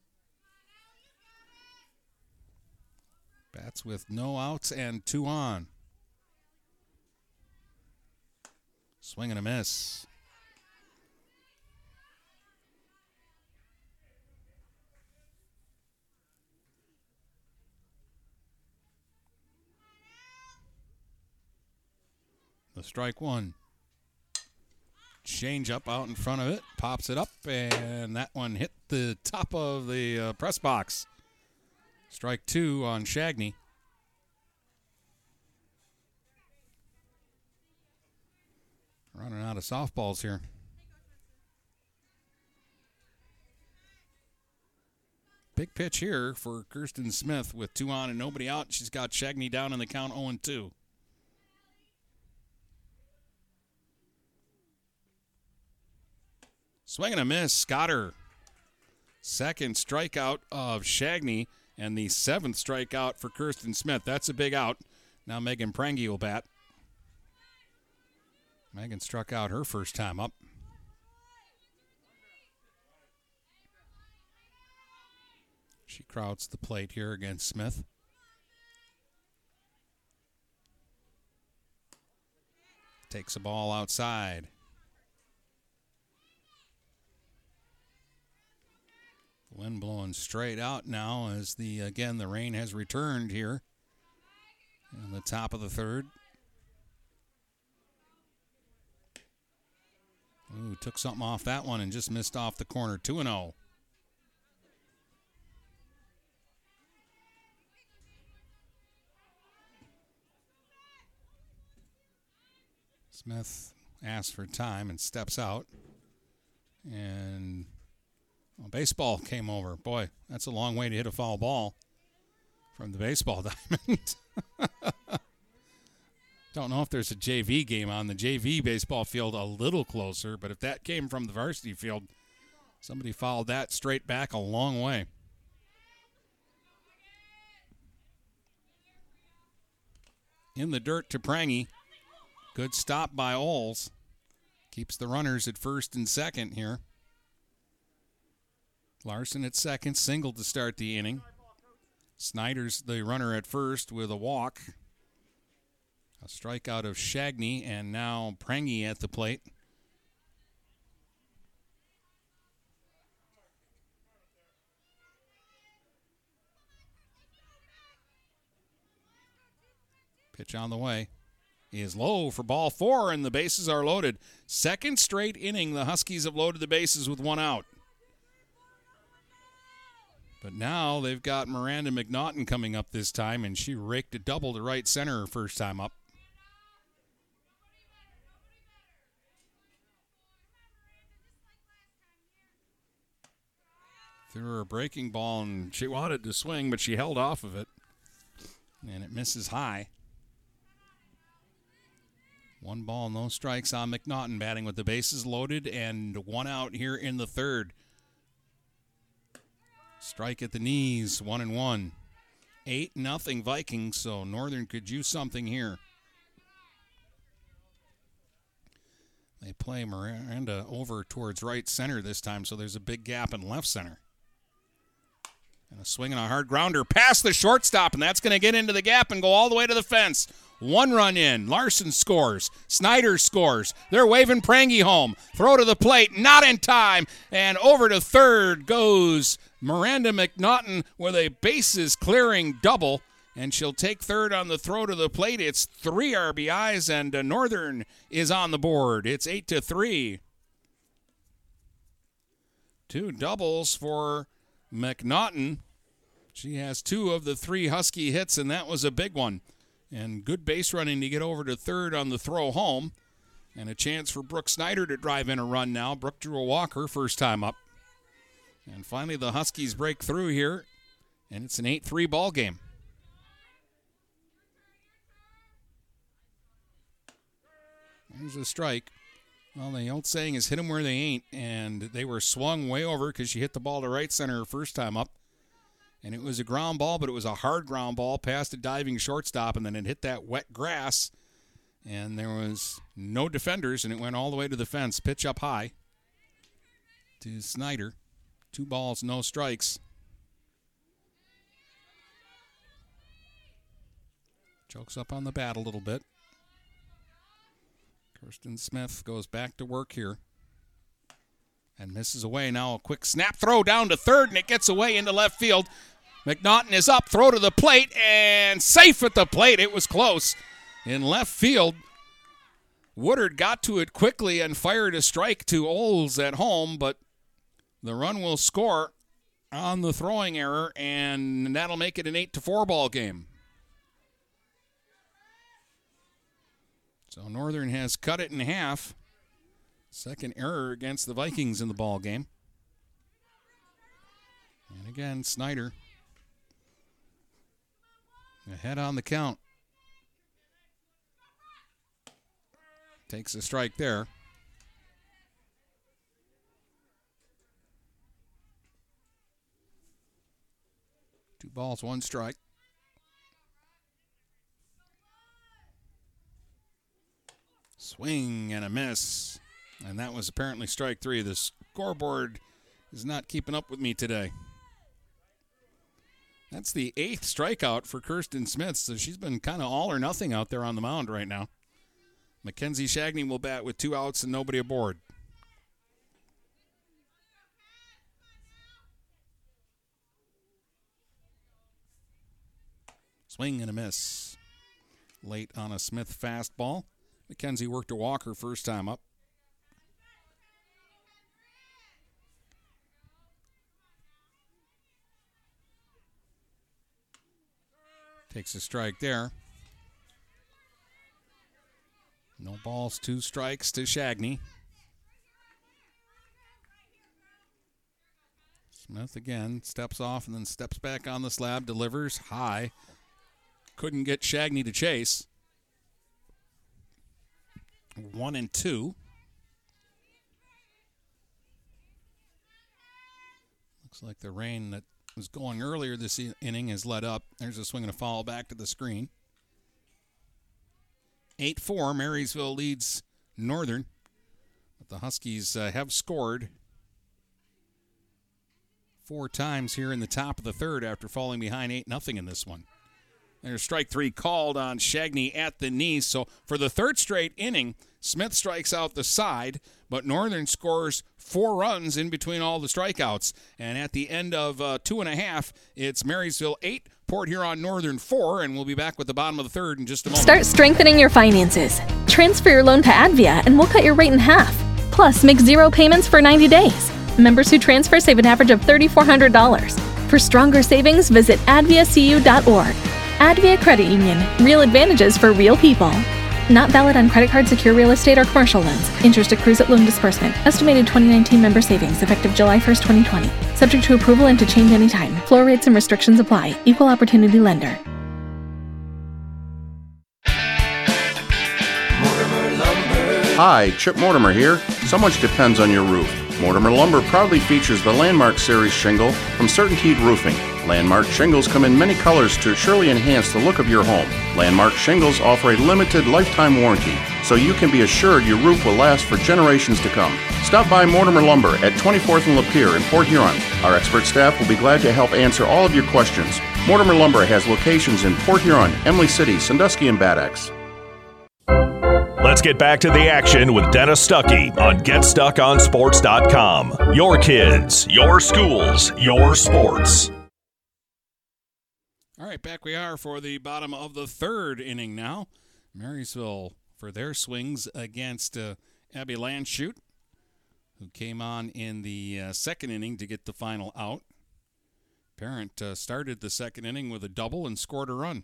Bats with no outs and two on. Swing and a miss. The strike one. Change up out in front of it, pops it up, and that one hit the top of the uh, press box. Strike two on Shagney. Running out of softballs here. Big pitch here for Kirsten Smith with two on and nobody out. She's got Shagney down in the count 0 2. Swing and a miss. Scotter. Second strikeout of Shagney and the seventh strikeout for Kirsten Smith. That's a big out. Now Megan Prangy will bat. Megan struck out her first time up. She crowds the plate here against Smith. Takes a ball outside. Wind blowing straight out now as the again the rain has returned here in the top of the third. Ooh, took something off that one and just missed off the corner. 2 0. Smith asks for time and steps out. And well, baseball came over. Boy, that's a long way to hit a foul ball from the baseball diamond. Don't know if there's a JV game on the JV baseball field a little closer, but if that came from the varsity field, somebody fouled that straight back a long way. In the dirt to Prangy. Good stop by Oles. Keeps the runners at first and second here. Larson at second, single to start the inning. Snyder's the runner at first with a walk. A strikeout of Shagney, and now Prangy at the plate. Pitch on the way is low for ball four, and the bases are loaded. Second straight inning, the Huskies have loaded the bases with one out. But now they've got Miranda McNaughton coming up this time, and she raked a double to right center her first time up. Threw her a breaking ball, and she wanted to swing, but she held off of it. And it misses high. One ball, no strikes on McNaughton, batting with the bases loaded and one out here in the third. Strike at the knees, one and one. Eight nothing Vikings, so Northern could use something here. They play Miranda over towards right center this time, so there's a big gap in left center. And a swing and a hard grounder past the shortstop, and that's going to get into the gap and go all the way to the fence. One run in. Larson scores. Snyder scores. They're waving Prangy home. Throw to the plate, not in time. And over to third goes Miranda McNaughton with a bases clearing double. And she'll take third on the throw to the plate. It's three RBIs, and uh, Northern is on the board. It's eight to three. Two doubles for McNaughton. She has two of the three Husky hits, and that was a big one. And good base running to get over to third on the throw home. And a chance for Brooke Snyder to drive in a run now. Brooke drew a walker first time up. And finally, the Huskies break through here, and it's an 8 3 ball game. There's a strike. Well, the old saying is hit them where they ain't, and they were swung way over because she hit the ball to right center first time up. And it was a ground ball, but it was a hard ground ball past a diving shortstop, and then it hit that wet grass. And there was no defenders, and it went all the way to the fence. Pitch up high to Snyder. Two balls, no strikes. Chokes up on the bat a little bit. Kirsten Smith goes back to work here and misses away. Now a quick snap throw down to third, and it gets away into left field. McNaughton is up, throw to the plate, and safe at the plate. It was close in left field. Woodard got to it quickly and fired a strike to Oles at home, but the run will score on the throwing error, and that'll make it an 8 to 4 ball game. So Northern has cut it in half. Second error against the Vikings in the ball game. And again, Snyder ahead on the count. Takes a strike there. Two balls, one strike. Swing and a miss. And that was apparently strike three. The scoreboard is not keeping up with me today. That's the eighth strikeout for Kirsten Smith, so she's been kind of all or nothing out there on the mound right now. Mackenzie Shagney will bat with two outs and nobody aboard. Swing and a miss. Late on a Smith fastball. McKenzie worked a walker first time up. Takes a strike there. No balls, two strikes to Shagney. Smith again steps off and then steps back on the slab, delivers high. Couldn't get Shagney to chase. One and two. Looks like the rain that was going earlier this inning has let up. There's a swing and a foul back to the screen. 8 4, Marysville leads Northern. But the Huskies uh, have scored four times here in the top of the third after falling behind 8 0 in this one. There's strike three called on Shagney at the knee. So for the third straight inning, Smith strikes out the side, but Northern scores four runs in between all the strikeouts. And at the end of uh, two and a half, it's Marysville eight, Port Huron Northern four, and we'll be back with the bottom of the third in just a moment. Start strengthening your finances. Transfer your loan to Advia, and we'll cut your rate in half. Plus, make zero payments for 90 days. Members who transfer save an average of $3,400. For stronger savings, visit adviacu.org. Advia Credit Union. Real advantages for real people. Not valid on credit card, secure real estate, or commercial loans. Interest accrues at loan disbursement. Estimated 2019 member savings effective July 1st, 2020. Subject to approval and to change anytime. Floor rates and restrictions apply. Equal opportunity lender. Hi, Chip Mortimer here. So much depends on your roof. Mortimer Lumber proudly features the Landmark Series shingle from Certainteed Roofing. Landmark shingles come in many colors to surely enhance the look of your home. Landmark shingles offer a limited lifetime warranty, so you can be assured your roof will last for generations to come. Stop by Mortimer Lumber at 24th and Lapeer in Port Huron. Our expert staff will be glad to help answer all of your questions. Mortimer Lumber has locations in Port Huron, Imlay City, Sandusky, and Bad Axe. Let's get back to the action with Dennis Stuckey on GetStuckOnSports.com. Your kids, your schools, your sports. Right, back we are for the bottom of the third inning now. Marysville for their swings against uh, Abby Landshut, who came on in the uh, second inning to get the final out. Parent uh, started the second inning with a double and scored a run.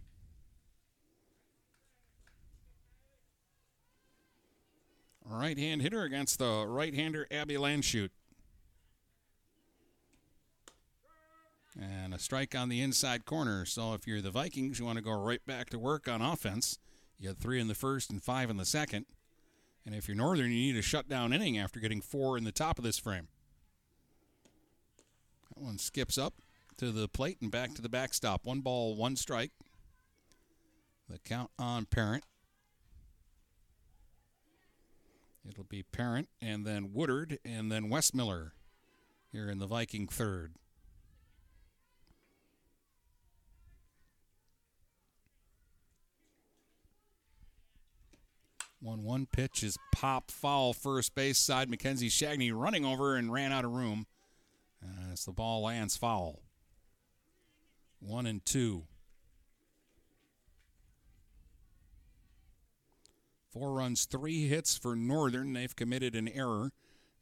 right hand hitter against the right hander, Abby Landshut. And a strike on the inside corner. So if you're the Vikings, you want to go right back to work on offense. You had three in the first and five in the second. And if you're Northern, you need a shutdown inning after getting four in the top of this frame. That one skips up to the plate and back to the backstop. One ball, one strike. The count on Parent. It'll be Parent and then Woodard and then Westmiller here in the Viking third. One one pitch is pop foul first base side. Mackenzie Shagney running over and ran out of room uh, as the ball lands foul. One and two. Four runs, three hits for Northern. They've committed an error.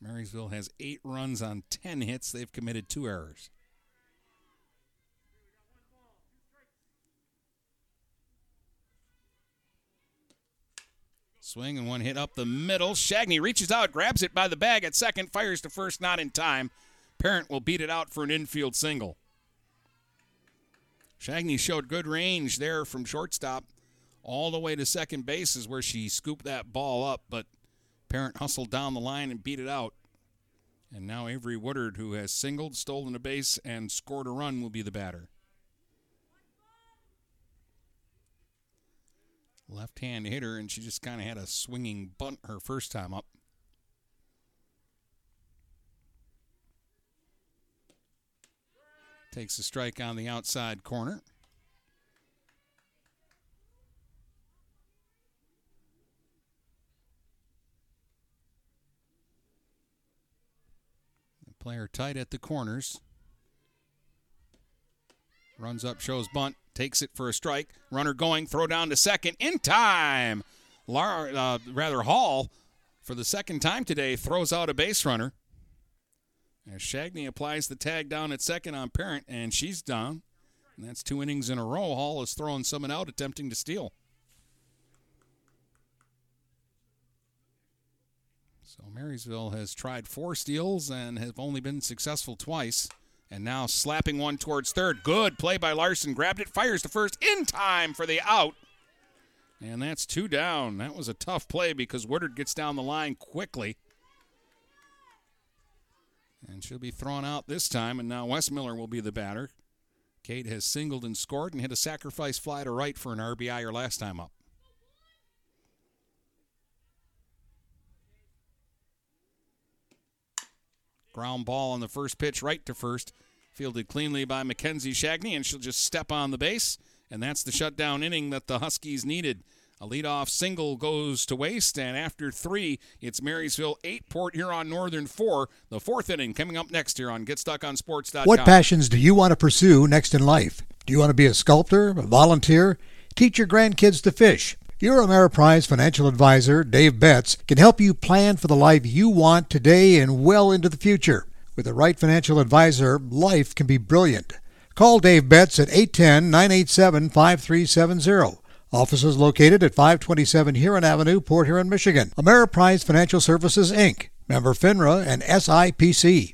Marysville has eight runs on 10 hits. They've committed two errors. Swing and one hit up the middle. Shagney reaches out, grabs it by the bag at second, fires to first, not in time. Parent will beat it out for an infield single. Shagney showed good range there from shortstop all the way to second base is where she scooped that ball up, but Parent hustled down the line and beat it out. And now Avery Woodard, who has singled, stolen a base, and scored a run, will be the batter. Left hand hitter, and she just kind of had a swinging bunt her first time up. Takes a strike on the outside corner. Player tight at the corners. Runs up, shows bunt, takes it for a strike. Runner going, throw down to second in time. Lar- uh, rather Hall, for the second time today, throws out a base runner. As Shagney applies the tag down at second on Parent, and she's down. And that's two innings in a row. Hall is throwing someone out, attempting to steal. So Marysville has tried four steals and have only been successful twice. And now slapping one towards third. Good play by Larson. Grabbed it, fires to first in time for the out. And that's two down. That was a tough play because Woodard gets down the line quickly. And she'll be thrown out this time. And now Westmiller will be the batter. Kate has singled and scored and hit a sacrifice fly to right for an RBI her last time up. Ground ball on the first pitch, right to first. Fielded cleanly by Mackenzie Shagney, and she'll just step on the base. And that's the shutdown inning that the Huskies needed. A leadoff single goes to waste, and after three, it's Marysville 8, Port Huron Northern 4. The fourth inning coming up next here on GetStuckOnSports.com. What passions do you want to pursue next in life? Do you want to be a sculptor, a volunteer, teach your grandkids to fish? Your Ameriprise financial advisor, Dave Betts, can help you plan for the life you want today and well into the future. With the right financial advisor, life can be brilliant. Call Dave Betts at 810 987 5370. Office is located at 527 Huron Avenue, Port Huron, Michigan. Ameriprise Financial Services, Inc., member FINRA and SIPC.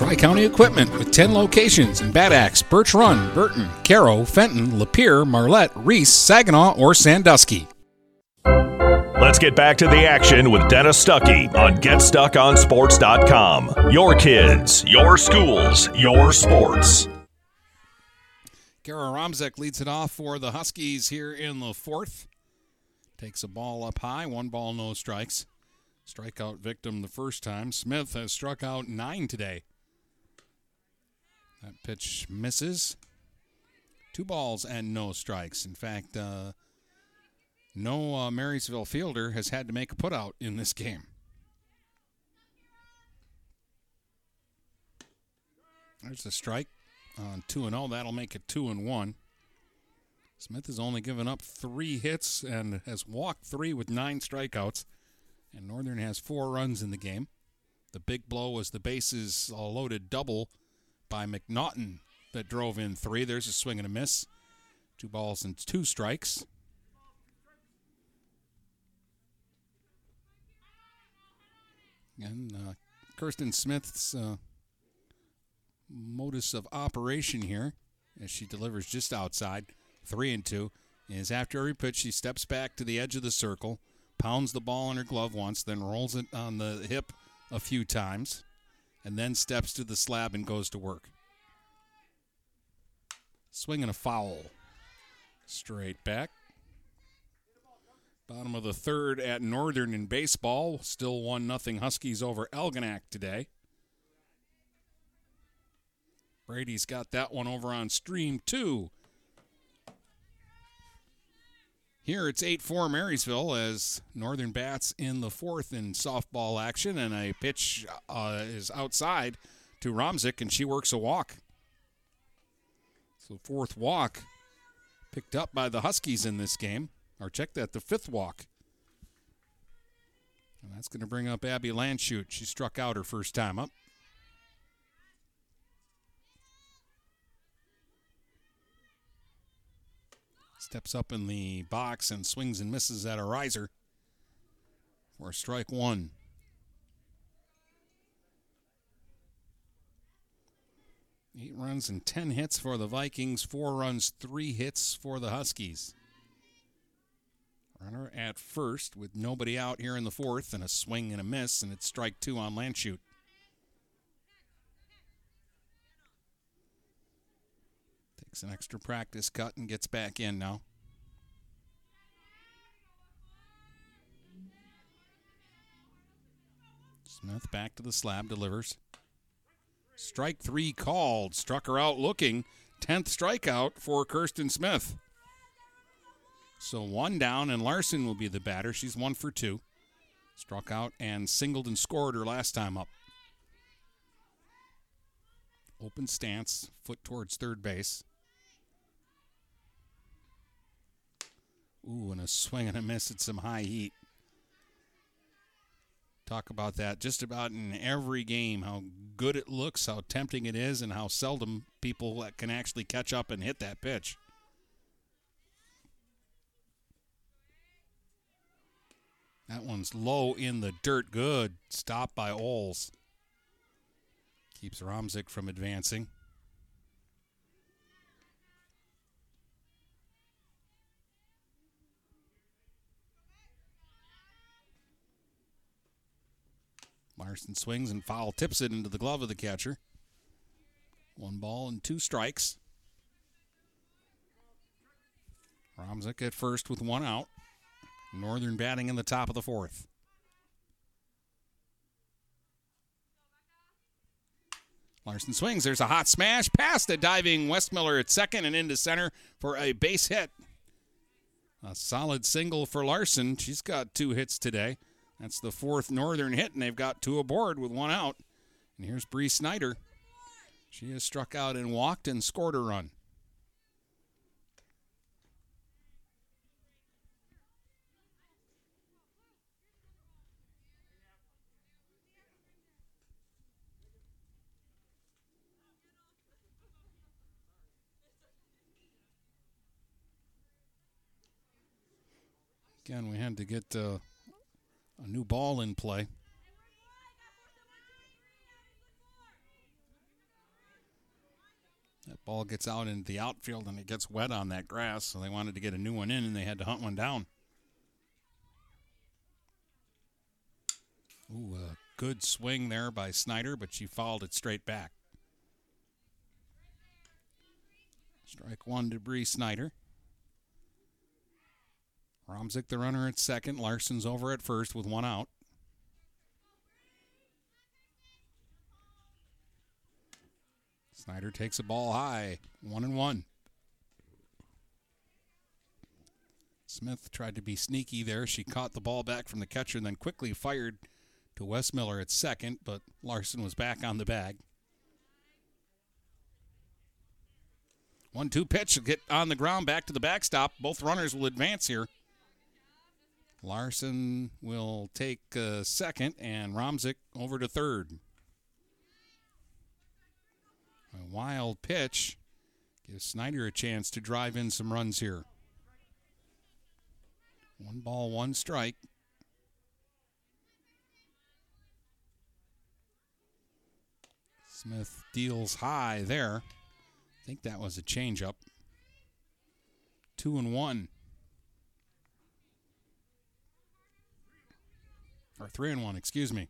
Tri County Equipment with 10 locations in Bad Axe, Birch Run, Burton, Caro, Fenton, Lapeer, Marlette, Reese, Saginaw, or Sandusky. Let's get back to the action with Dennis Stuckey on GetStuckOnSports.com. Your kids, your schools, your sports. Kara Romzek leads it off for the Huskies here in the fourth. Takes a ball up high, one ball, no strikes. Strikeout victim the first time. Smith has struck out nine today. That pitch misses. Two balls and no strikes. In fact, uh, no uh, Marysville fielder has had to make a putout in this game. There's the strike on 2 and 0. That'll make it 2 and 1. Smith has only given up three hits and has walked three with nine strikeouts. And Northern has four runs in the game. The big blow was the bases loaded double by McNaughton that drove in three. There's a swing and a miss. Two balls and two strikes. And uh, Kirsten Smith's uh, modus of operation here, as she delivers just outside, three and two, is after every pitch she steps back to the edge of the circle, pounds the ball in her glove once, then rolls it on the hip a few times, and then steps to the slab and goes to work. Swinging a foul. Straight back. Bottom of the third at Northern in baseball. Still 1 nothing Huskies over Algonac today. Brady's got that one over on stream two. Here it's 8 4 Marysville as Northern bats in the fourth in softball action, and a pitch uh, is outside to Romzik, and she works a walk. So, fourth walk picked up by the Huskies in this game. Or check that, the fifth walk. And that's going to bring up Abby Landshut. She struck out her first time up. Steps up in the box and swings and misses at a riser for strike one. Eight runs and 10 hits for the Vikings, four runs, three hits for the Huskies. Runner at first with nobody out here in the fourth and a swing and a miss, and it's strike two on Landshut. Takes an extra practice cut and gets back in now. Smith back to the slab, delivers. Strike three called. Struck her out looking. 10th strikeout for Kirsten Smith. So one down, and Larson will be the batter. She's one for two. Struck out and singled and scored her last time up. Open stance, foot towards third base. Ooh, and a swing and a miss at some high heat. Talk about that just about in every game how good it looks, how tempting it is, and how seldom people can actually catch up and hit that pitch. That one's low in the dirt. Good. Stop by Oles. Keeps Romzik from advancing. Larson swings and foul tips it into the glove of the catcher. One ball and two strikes. Romzik at first with one out. Northern batting in the top of the fourth. Larson swings. There's a hot smash past the diving Westmiller at second and into center for a base hit. A solid single for Larson. She's got two hits today. That's the fourth Northern hit, and they've got two aboard with one out. And here's Bree Snyder. She has struck out and walked and scored a run. Again, we had to get uh, a new ball in play. That ball gets out into the outfield and it gets wet on that grass, so they wanted to get a new one in and they had to hunt one down. Ooh, a good swing there by Snyder, but she fouled it straight back. Strike one to Bree Snyder. Romzik the runner at second. Larson's over at first with one out. Snyder takes a ball high, one and one. Smith tried to be sneaky there. She caught the ball back from the catcher and then quickly fired to Westmiller at second, but Larson was back on the bag. One two pitch will get on the ground back to the backstop. Both runners will advance here. Larson will take uh, second and Romzik over to third. A wild pitch gives Snyder a chance to drive in some runs here. One ball, one strike. Smith deals high there. I think that was a changeup. Two and one. Or three and one, excuse me.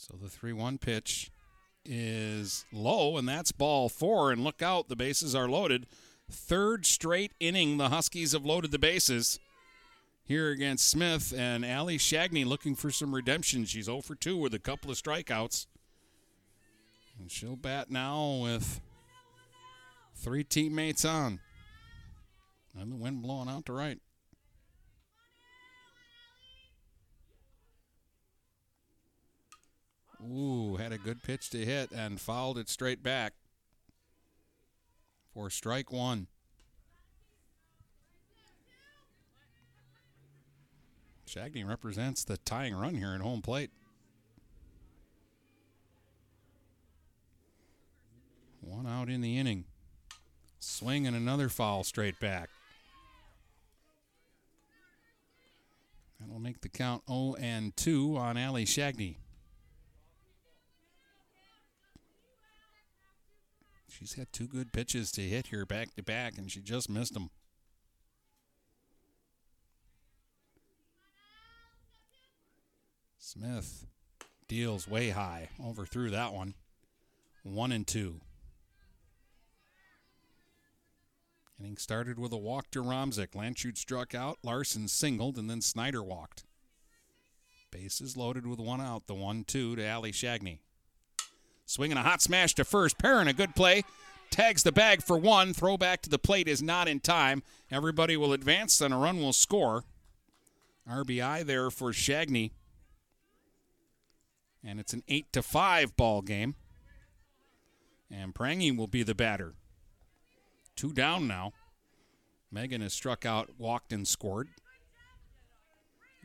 So the 3 1 pitch is low, and that's ball four. And look out, the bases are loaded. Third straight inning, the Huskies have loaded the bases here against Smith. And Allie Shagney looking for some redemption. She's 0 for 2 with a couple of strikeouts. And she'll bat now with three teammates on. And the wind blowing out to right. Ooh, had a good pitch to hit and fouled it straight back for strike one. Shagney represents the tying run here at home plate. One out in the inning. Swing and another foul straight back. That'll make the count 0 and 2 on Allie Shagney. She's had two good pitches to hit here back to back, and she just missed them. Smith deals way high, overthrew that one. One and two. Inning started with a walk to Romzik. Landshut struck out, Larson singled, and then Snyder walked. Bases loaded with one out. The one two to Ali Shagney. Swinging a hot smash to first. Perrin, a good play. Tags the bag for one. Throw back to the plate is not in time. Everybody will advance, and a run will score. RBI there for Shagney. And it's an 8 to 5 ball game. And Prangy will be the batter. Two down now. Megan has struck out, walked, and scored.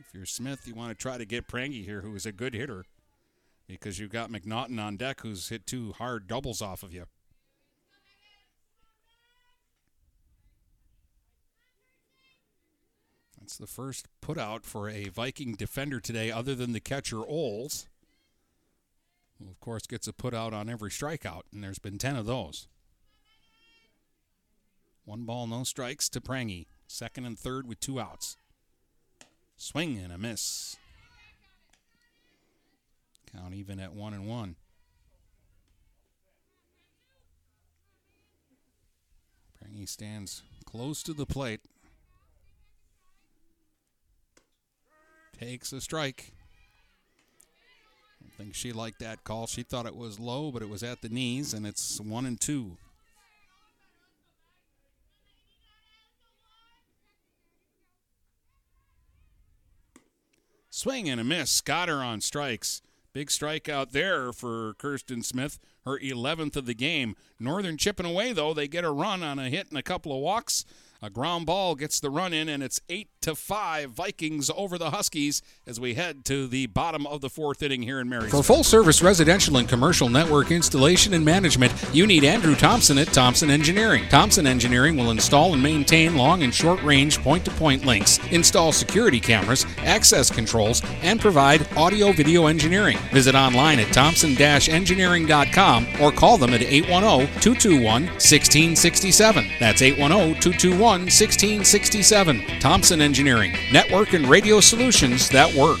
If you're Smith, you want to try to get Prangy here, who is a good hitter because you've got McNaughton on deck who's hit two hard doubles off of you. That's the first put out for a Viking defender today, other than the catcher Oles, who, of course, gets a put out on every strikeout, and there's been 10 of those. One ball, no strikes to Prangy. Second and third with two outs. Swing and a miss. Count even at one and one. Prangy stands close to the plate. Takes a strike. I think she liked that call. She thought it was low, but it was at the knees, and it's one and two. Swing and a miss. Got her on strikes. Big strikeout there for Kirsten Smith, her 11th of the game. Northern chipping away, though. They get a run on a hit and a couple of walks. A ground ball gets the run in, and it's eight to five Vikings over the Huskies as we head to the bottom of the fourth inning here in Marysville. For full service residential and commercial network installation and management, you need Andrew Thompson at Thompson Engineering. Thompson Engineering will install and maintain long and short range point to point links, install security cameras, access controls, and provide audio video engineering. Visit online at thompson engineering.com or call them at 810 221 1667. That's 810 221 1667. Thompson Engineering, network and radio solutions that work.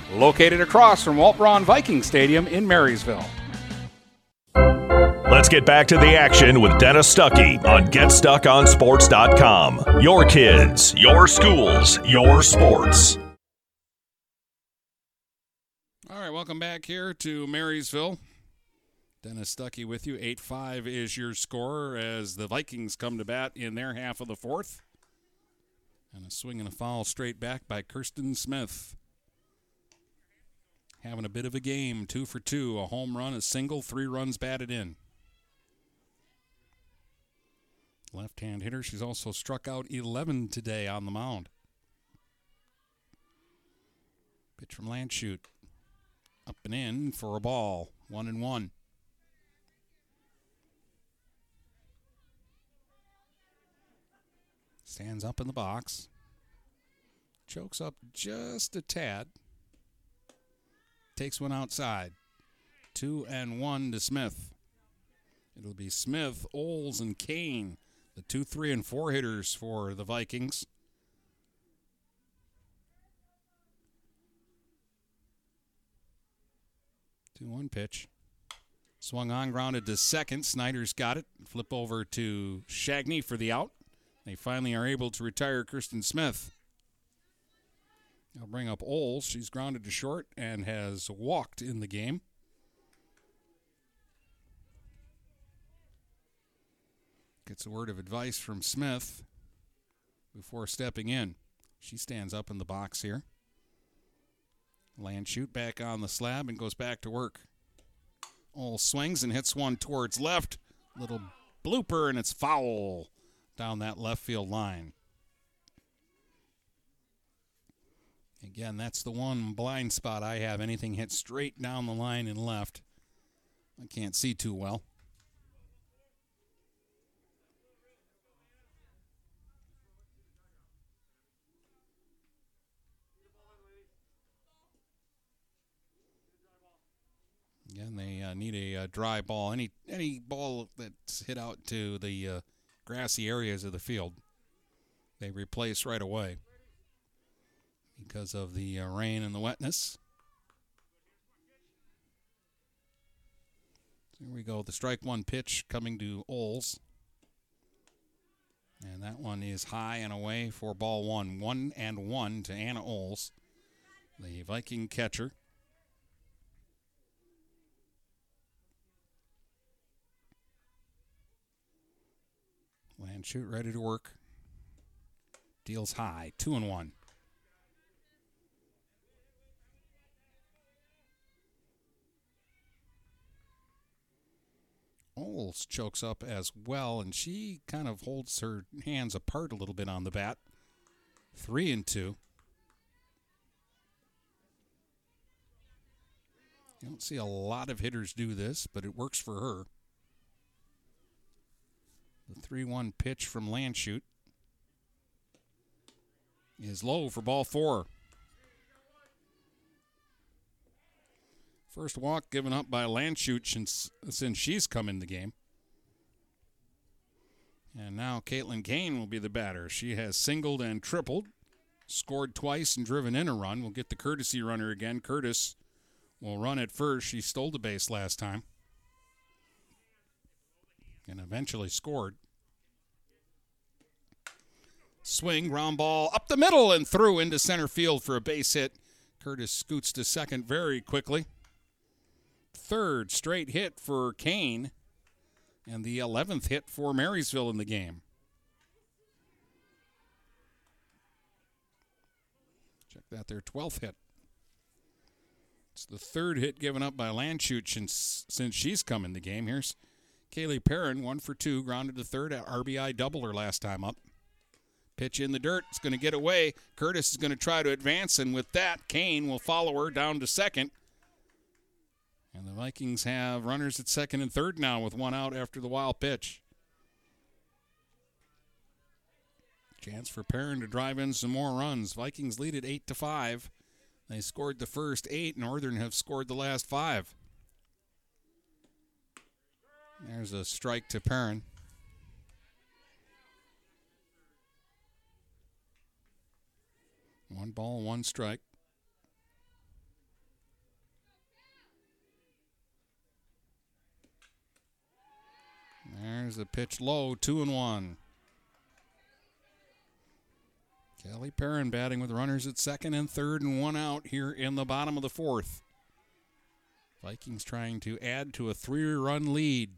Located across from Walt Braun Viking Stadium in Marysville. Let's get back to the action with Dennis Stuckey on GetStuckOnSports.com. Your kids, your schools, your sports. All right, welcome back here to Marysville. Dennis Stuckey with you. 8 5 is your score as the Vikings come to bat in their half of the fourth. And a swing and a foul straight back by Kirsten Smith. Having a bit of a game, two for two, a home run, a single, three runs batted in. Left hand hitter, she's also struck out 11 today on the mound. Pitch from Landshut. Up and in for a ball. One and one. Stands up in the box. Chokes up just a tad. Takes one outside. Two and one to Smith. It'll be Smith, Oles, and Kane, the two, three, and four hitters for the Vikings. Two one pitch. Swung on, grounded to second. Snyder's got it. Flip over to Shagney for the out. They finally are able to retire Kirsten Smith. I'll bring up Oles. She's grounded to short and has walked in the game. Gets a word of advice from Smith before stepping in. She stands up in the box here. Landshut back on the slab and goes back to work. All swings and hits one towards left. Little blooper and it's foul down that left field line. Again, that's the one blind spot I have. Anything hit straight down the line and left. I can't see too well. Again, they uh, need a uh, dry ball. Any any ball that's hit out to the uh, grassy areas of the field, they replace right away because of the uh, rain and the wetness. So here we go. The strike one pitch coming to Oles. And that one is high and away for ball one. One and one to Anna Oles, the Viking catcher. Landshut ready to work. Deals high. Two and one. Oles chokes up as well, and she kind of holds her hands apart a little bit on the bat. Three and two. You don't see a lot of hitters do this, but it works for her. The 3 1 pitch from Landshut is low for ball four. First walk given up by Landshut since, since she's come in the game. And now Caitlin Kane will be the batter. She has singled and tripled, scored twice and driven in a run. We'll get the courtesy runner again. Curtis will run at first. She stole the base last time and eventually scored. Swing, ground ball up the middle and through into center field for a base hit. Curtis scoots to second very quickly. Third straight hit for Kane, and the 11th hit for Marysville in the game. Check that, their 12th hit. It's the third hit given up by Landshut since, since she's come in the game. Here's Kaylee Perrin, one for two, grounded to third, at RBI double her last time up. Pitch in the dirt. It's going to get away. Curtis is going to try to advance, and with that, Kane will follow her down to second. And the Vikings have runners at second and third now with one out after the wild pitch. Chance for Perrin to drive in some more runs. Vikings lead at eight to five. They scored the first eight. Northern have scored the last five. There's a strike to Perrin. One ball, one strike. There's a pitch low, two and one. Kelly Perrin batting with runners at second and third and one out here in the bottom of the fourth. Vikings trying to add to a three run lead.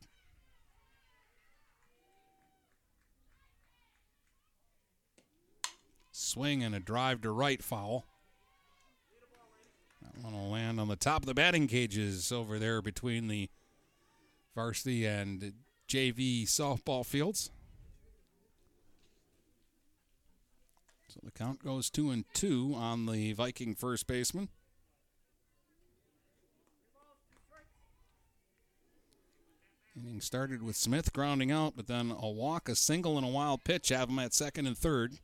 Swing and a drive to right foul. That one will land on the top of the batting cages over there between the varsity and JV softball fields. So the count goes two and two on the Viking first baseman. Inning started with Smith grounding out, but then a walk, a single, and a wild pitch have him at second and third.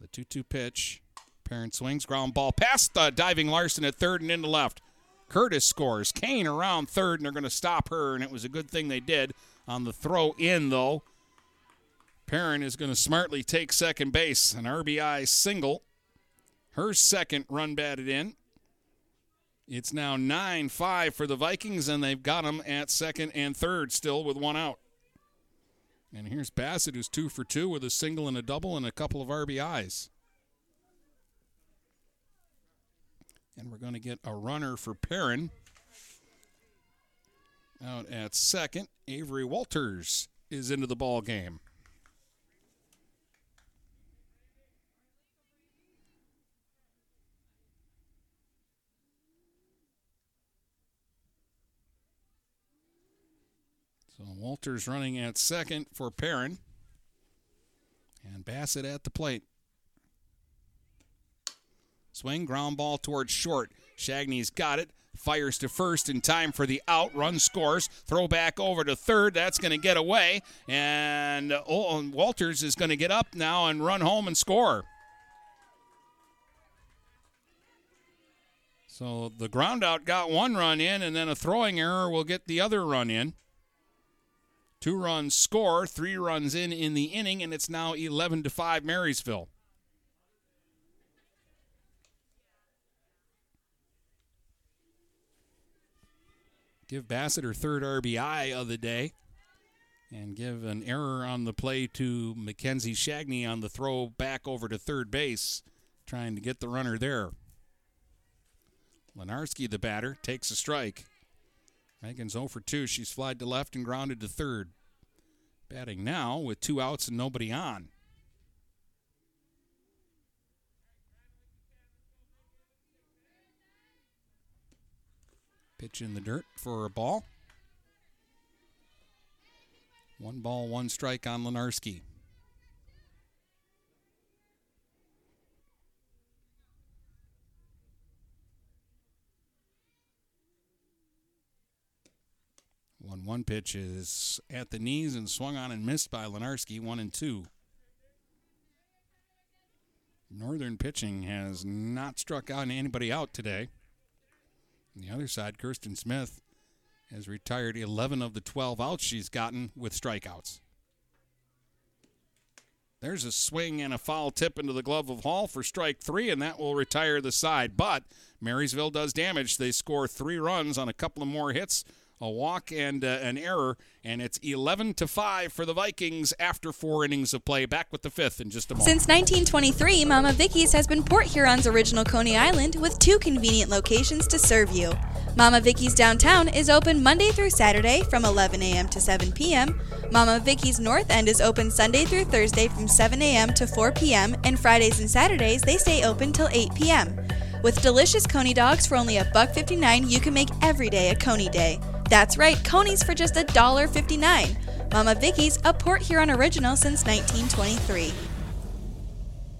The 2 2 pitch. Perrin swings, ground ball past the diving Larson at third and into left. Curtis scores. Kane around third, and they're going to stop her, and it was a good thing they did. On the throw in, though, Perrin is going to smartly take second base. An RBI single. Her second run batted in. It's now 9 5 for the Vikings, and they've got them at second and third still with one out. And here's Bassett, who's two for two with a single and a double and a couple of RBIs. And we're going to get a runner for Perrin. Out at second, Avery Walters is into the ball game. So Walters running at second for Perrin. And Bassett at the plate. Swing, ground ball towards short. Shagney's got it. Fires to first in time for the out. Run scores. Throw back over to third. That's going to get away. And oh, Walters is going to get up now and run home and score. So the ground out got one run in, and then a throwing error will get the other run in. Two runs score, three runs in in the inning, and it's now 11 to 5 Marysville. Give Bassett her third RBI of the day and give an error on the play to Mackenzie Shagney on the throw back over to third base, trying to get the runner there. Lenarski, the batter, takes a strike. Megan's 0 for 2. She's flied to left and grounded to third. Batting now with two outs and nobody on. Pitch in the dirt for a ball. One ball, one strike on Lenarski. One one pitch is at the knees and swung on and missed by Lenarski, one and two. Northern pitching has not struck out anybody out today. On the other side, Kirsten Smith has retired 11 of the 12 outs she's gotten with strikeouts. There's a swing and a foul tip into the glove of Hall for strike three, and that will retire the side. But Marysville does damage. They score three runs on a couple of more hits a walk and uh, an error, and it's 11 to 5 for the Vikings after four innings of play. Back with the fifth in just a moment. Since 1923, Mama Vicky's has been Port Huron's original Coney Island with two convenient locations to serve you. Mama Vicky's downtown is open Monday through Saturday from 11 a.m. to 7 p.m. Mama Vicky's North End is open Sunday through Thursday from 7 a.m. to 4 p.m. and Fridays and Saturdays they stay open till 8 p.m. With delicious Coney dogs for only a buck 59, you can make every day a Coney day. That's right, Coney's for just $1.59. Mama Vicky's, a Port Huron original since 1923.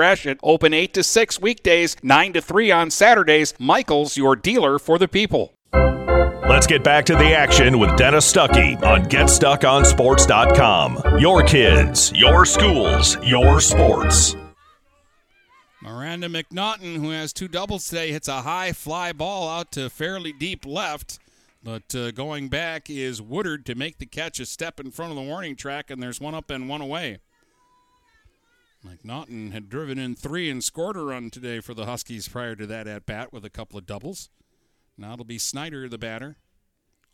Gratiot. Open 8 to 6 weekdays, 9 to 3 on Saturdays. Michael's, your dealer for the people. Let's get back to the action with Dennis Stuckey on GetStuckOnSports.com. Your kids, your schools, your sports. Miranda McNaughton, who has two doubles today, hits a high fly ball out to fairly deep left. But uh, going back is Woodard to make the catch a step in front of the warning track, and there's one up and one away. McNaughton had driven in three and scored a run today for the Huskies prior to that at bat with a couple of doubles. Now it'll be Snyder, the batter.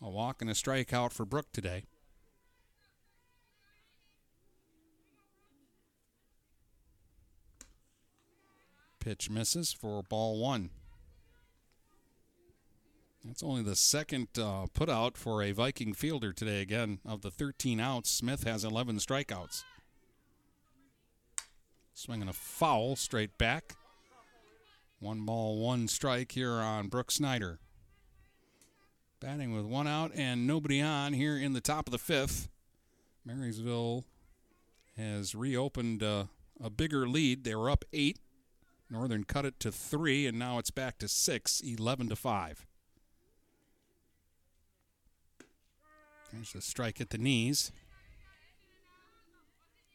A walk and a strikeout for Brook today. Pitch misses for ball one. That's only the second uh, for a Viking fielder today. Again, of the 13 outs, Smith has 11 strikeouts. Swinging a foul straight back. One ball, one strike here on Brooke Snyder. Batting with one out and nobody on here in the top of the fifth. Marysville has reopened uh, a bigger lead. They were up eight. Northern cut it to three, and now it's back to six, 11 to five. There's a strike at the knees.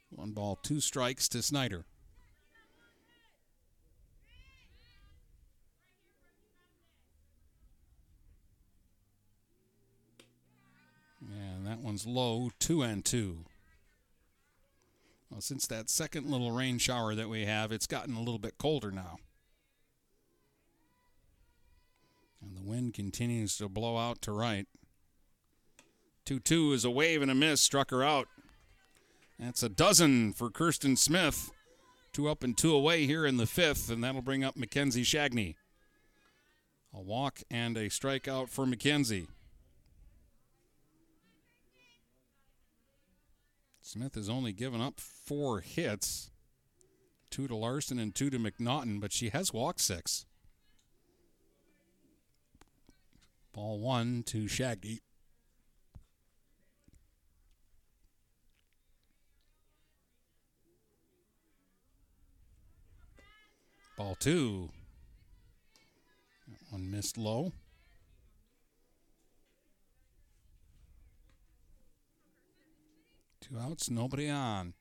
One ball, two strikes to Snyder. And that one's low, two and two. Well, since that second little rain shower that we have, it's gotten a little bit colder now. And the wind continues to blow out to right. 2 2 is a wave and a miss, struck her out. That's a dozen for Kirsten Smith. Two up and two away here in the fifth, and that'll bring up Mackenzie Shagney. A walk and a strikeout for Mackenzie. Smith has only given up four hits two to Larson and two to McNaughton, but she has walked six. Ball one to Shagney. Ball two. That one missed low. Two outs, nobody on.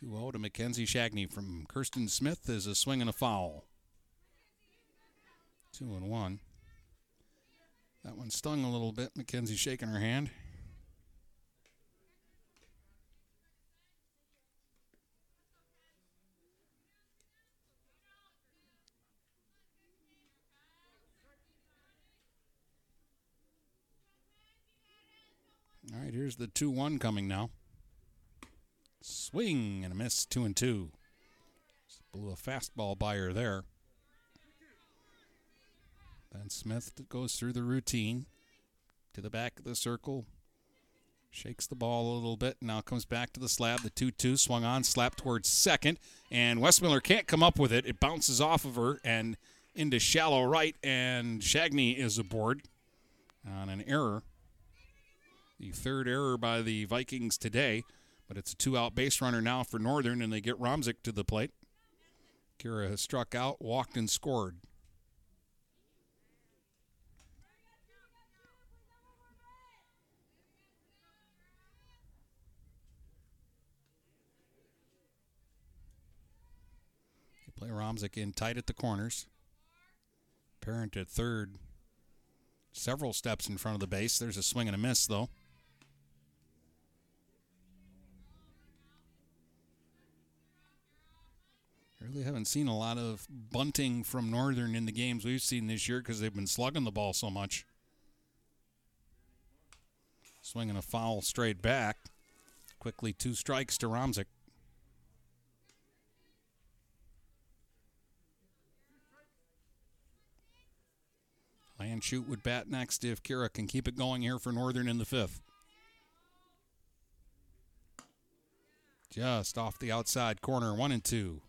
2 0 to Mackenzie Shagney from Kirsten Smith is a swing and a foul. 2 and 1. That one stung a little bit. Mackenzie shaking her hand. All right, here's the 2 1 coming now. Swing and a miss, 2 and 2. Just blew a fastball by her there. Ben Smith goes through the routine to the back of the circle, shakes the ball a little bit, now comes back to the slab. The 2 2 swung on, slapped towards second, and Westmiller can't come up with it. It bounces off of her and into shallow right, and Shagney is aboard on an error. The third error by the Vikings today, but it's a two out base runner now for Northern, and they get Romzik to the plate. Kira has struck out, walked, and scored. They play Romzik in tight at the corners. Parent at third, several steps in front of the base. There's a swing and a miss, though. Really haven't seen a lot of bunting from Northern in the games we've seen this year because they've been slugging the ball so much. Swinging a foul straight back. Quickly, two strikes to Romzik. Landshut would bat next if Kira can keep it going here for Northern in the fifth. Just off the outside corner, one and two.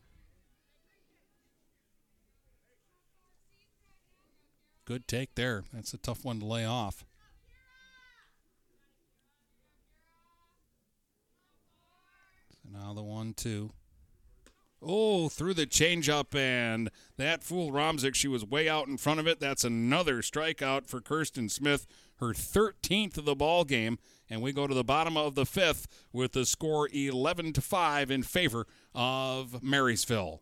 Good take there. That's a tough one to lay off. So now the one two. Oh, through the changeup, and that fool Romzik. She was way out in front of it. That's another strikeout for Kirsten Smith, her 13th of the ball game. And we go to the bottom of the fifth with the score 11 to 5 in favor of Marysville.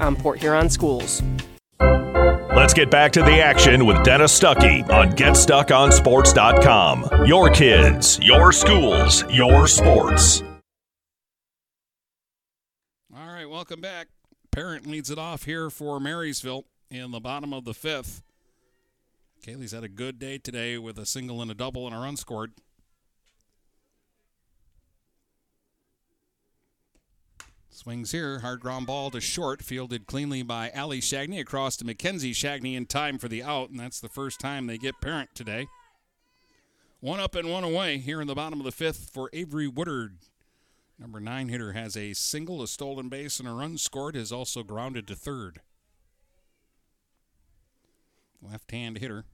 on Port Huron schools. Let's get back to the action with Dennis Stuckey on GetStuckOnSports.com. Your kids, your schools, your sports. All right, welcome back. Parent leads it off here for Marysville in the bottom of the fifth. Kaylee's had a good day today with a single and a double and a run scored. Swings here, hard ground ball to short, fielded cleanly by Ali Shagney across to Mackenzie Shagney in time for the out, and that's the first time they get parent today. One up and one away here in the bottom of the fifth for Avery Woodard. Number nine hitter has a single, a stolen base, and a run scored, has also grounded to third. Left hand hitter.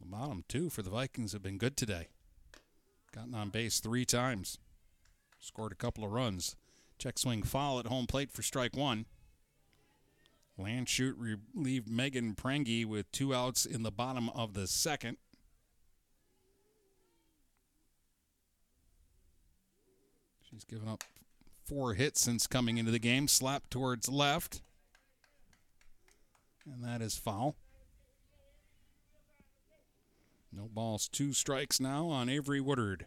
The bottom two for the Vikings have been good today. Gotten on base three times. Scored a couple of runs. Check swing foul at home plate for strike one. Landshut relieved Megan Prangy with two outs in the bottom of the second. She's given up four hits since coming into the game. Slap towards left. And that is foul. No balls, two strikes now on Avery Woodard.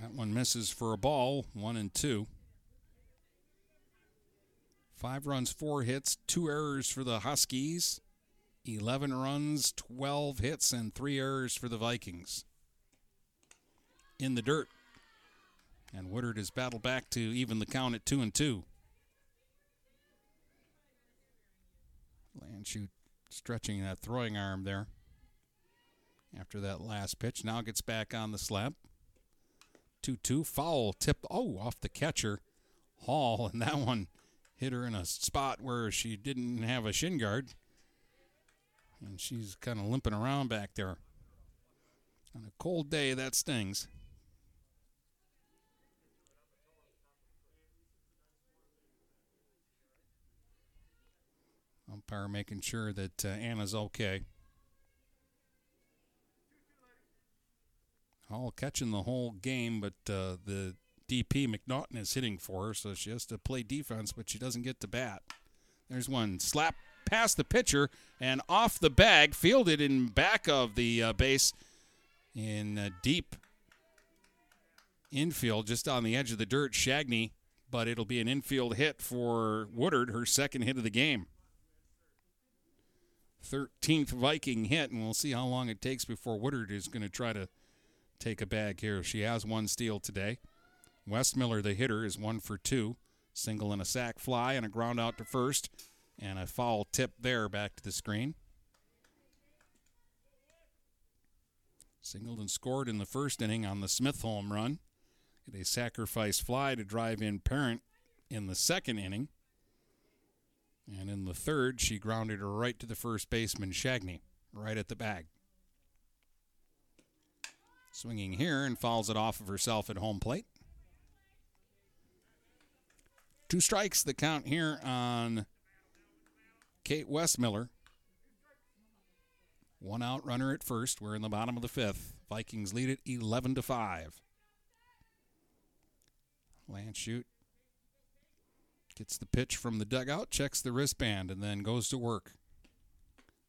That one misses for a ball, one and two. Five runs, four hits, two errors for the Huskies. 11 runs, 12 hits, and three errors for the Vikings. In the dirt. And Woodard has battled back to even the count at 2 and 2. Landshut stretching that throwing arm there after that last pitch. Now gets back on the slab. 2 2. Foul tip. Oh, off the catcher. Hall. And that one hit her in a spot where she didn't have a shin guard. And she's kind of limping around back there. On a cold day, that stings. Umpire making sure that uh, Anna's okay. Hall catching the whole game, but uh, the DP McNaughton is hitting for her, so she has to play defense, but she doesn't get to bat. There's one slap past the pitcher and off the bag, fielded in back of the uh, base in uh, deep infield, just on the edge of the dirt. Shagney, but it'll be an infield hit for Woodard, her second hit of the game. 13th Viking hit, and we'll see how long it takes before Woodard is going to try to take a bag here. She has one steal today. Westmiller, the hitter, is one for two. Single and a sac fly and a ground out to first. And a foul tip there back to the screen. Singled and scored in the first inning on the Smith home run. Get a sacrifice fly to drive in Parent in the second inning. And in the third, she grounded her right to the first baseman, Shagney, right at the bag. Swinging here and fouls it off of herself at home plate. Two strikes the count here on Kate Westmiller. One out runner at first. We're in the bottom of the fifth. Vikings lead it 11 to 5. Landshut gets the pitch from the dugout, checks the wristband, and then goes to work.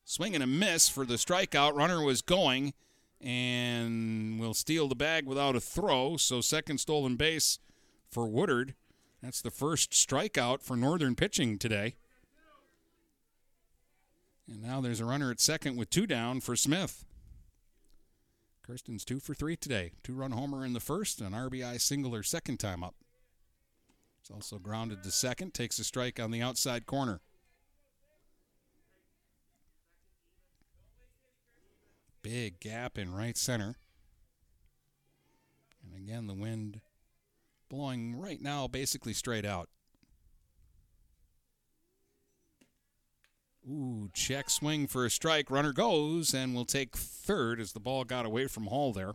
Swing and a miss for the strikeout. Runner was going and will steal the bag without a throw. So, second stolen base for Woodard. That's the first strikeout for Northern pitching today. And now there's a runner at second with two down for Smith. Kirsten's two for three today. Two run homer in the first, an RBI single her second time up. It's also grounded to second, takes a strike on the outside corner. Big gap in right center. And again, the wind blowing right now basically straight out. Ooh, check swing for a strike. Runner goes and will take third as the ball got away from Hall there.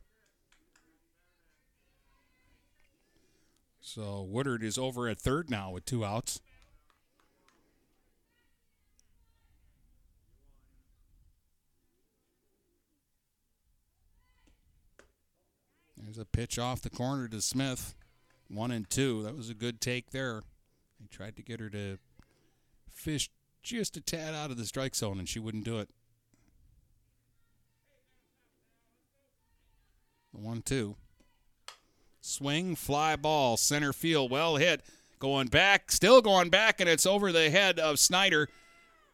So Woodard is over at third now with two outs. There's a pitch off the corner to Smith. One and two. That was a good take there. They tried to get her to fish just a tad out of the strike zone, and she wouldn't do it. One two. Swing, fly ball, center field, well hit. Going back, still going back, and it's over the head of Snyder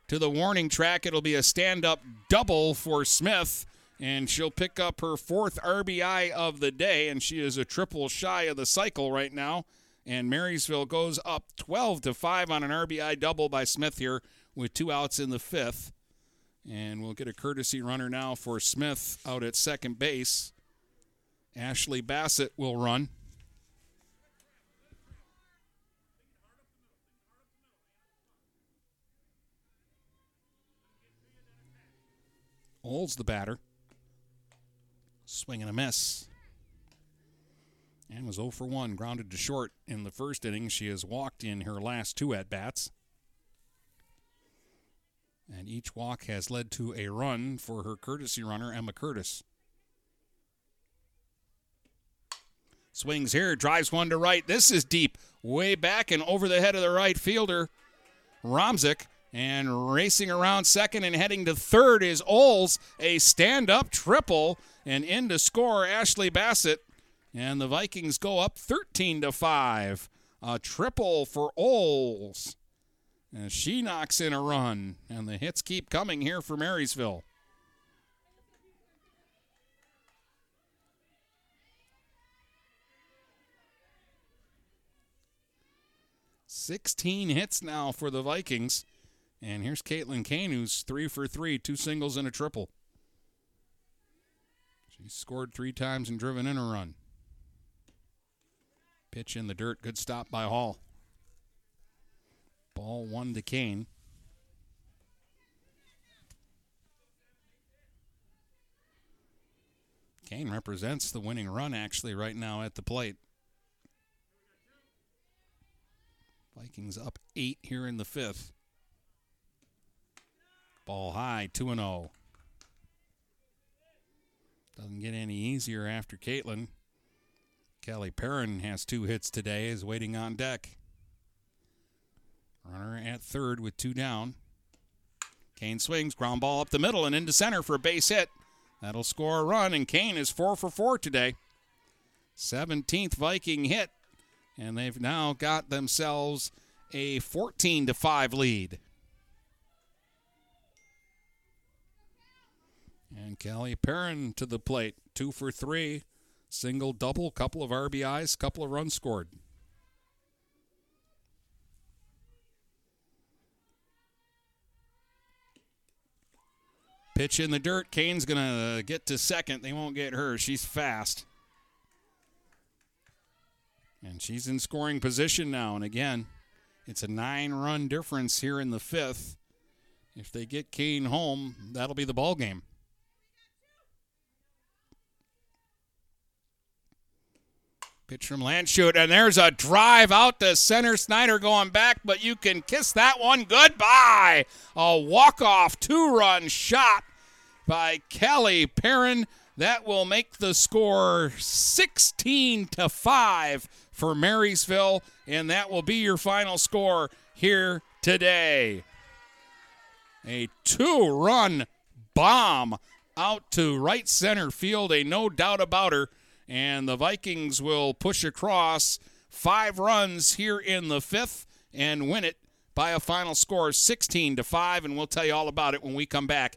to the warning track. It'll be a stand up double for Smith and she'll pick up her fourth RBI of the day, and she is a triple shy of the cycle right now. And Marysville goes up 12 to 5 on an RBI double by Smith here with two outs in the fifth. And we'll get a courtesy runner now for Smith out at second base. Ashley Bassett will run. Oles the batter. Swing and a miss. And was 0 for 1, grounded to short in the first inning. She has walked in her last two at bats. And each walk has led to a run for her courtesy runner, Emma Curtis. Swings here, drives one to right. This is deep, way back and over the head of the right fielder, Romzik. And racing around second and heading to third is Oles, a stand up triple and in to score Ashley Bassett. And the Vikings go up 13 to 5. A triple for Oles. And she knocks in a run. And the hits keep coming here for Marysville. Sixteen hits now for the Vikings. And here's Caitlin Kane, who's three for three, two singles and a triple. She's scored three times and driven in a run. Pitch in the dirt. Good stop by Hall. Ball one to Kane. Kane represents the winning run actually right now at the plate. Vikings up eight here in the fifth. Ball high, 2 0. Doesn't get any easier after Caitlin. Kelly Perrin has two hits today, is waiting on deck. Runner at third with two down. Kane swings, ground ball up the middle and into center for a base hit. That'll score a run, and Kane is four for four today. 17th Viking hit, and they've now got themselves a 14 to 5 lead. And Kelly Perrin to the plate, two for three, single, double, couple of RBIs, couple of runs scored. Pitch in the dirt. Kane's going to get to second. They won't get her. She's fast. And she's in scoring position now. And again, it's a nine run difference here in the fifth. If they get Kane home, that'll be the ball game. Pitch from Landshut, and there's a drive out to center. Snyder going back, but you can kiss that one goodbye. A walk-off two-run shot by Kelly Perrin. That will make the score 16 to 5 for Marysville, and that will be your final score here today. A two-run bomb out to right center field, a no doubt about her and the Vikings will push across five runs here in the fifth and win it by a final score of 16 to 5 and we'll tell you all about it when we come back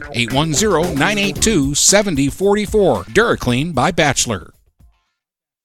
810-982-7044. DuraClean by Bachelor.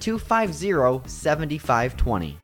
250 7520.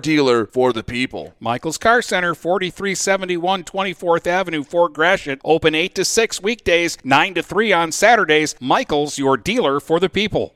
dealer for the people. Michael's Car Center, 4371 24th Avenue, Fort Gratiot. Open 8 to 6 weekdays, 9 to 3 on Saturdays. Michael's, your dealer for the people.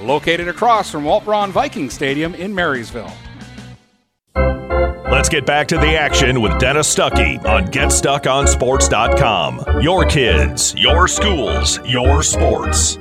Located across from Walt Braun Viking Stadium in Marysville. Let's get back to the action with Dennis Stuckey on GetStuckOnSports.com. Your kids, your schools, your sports.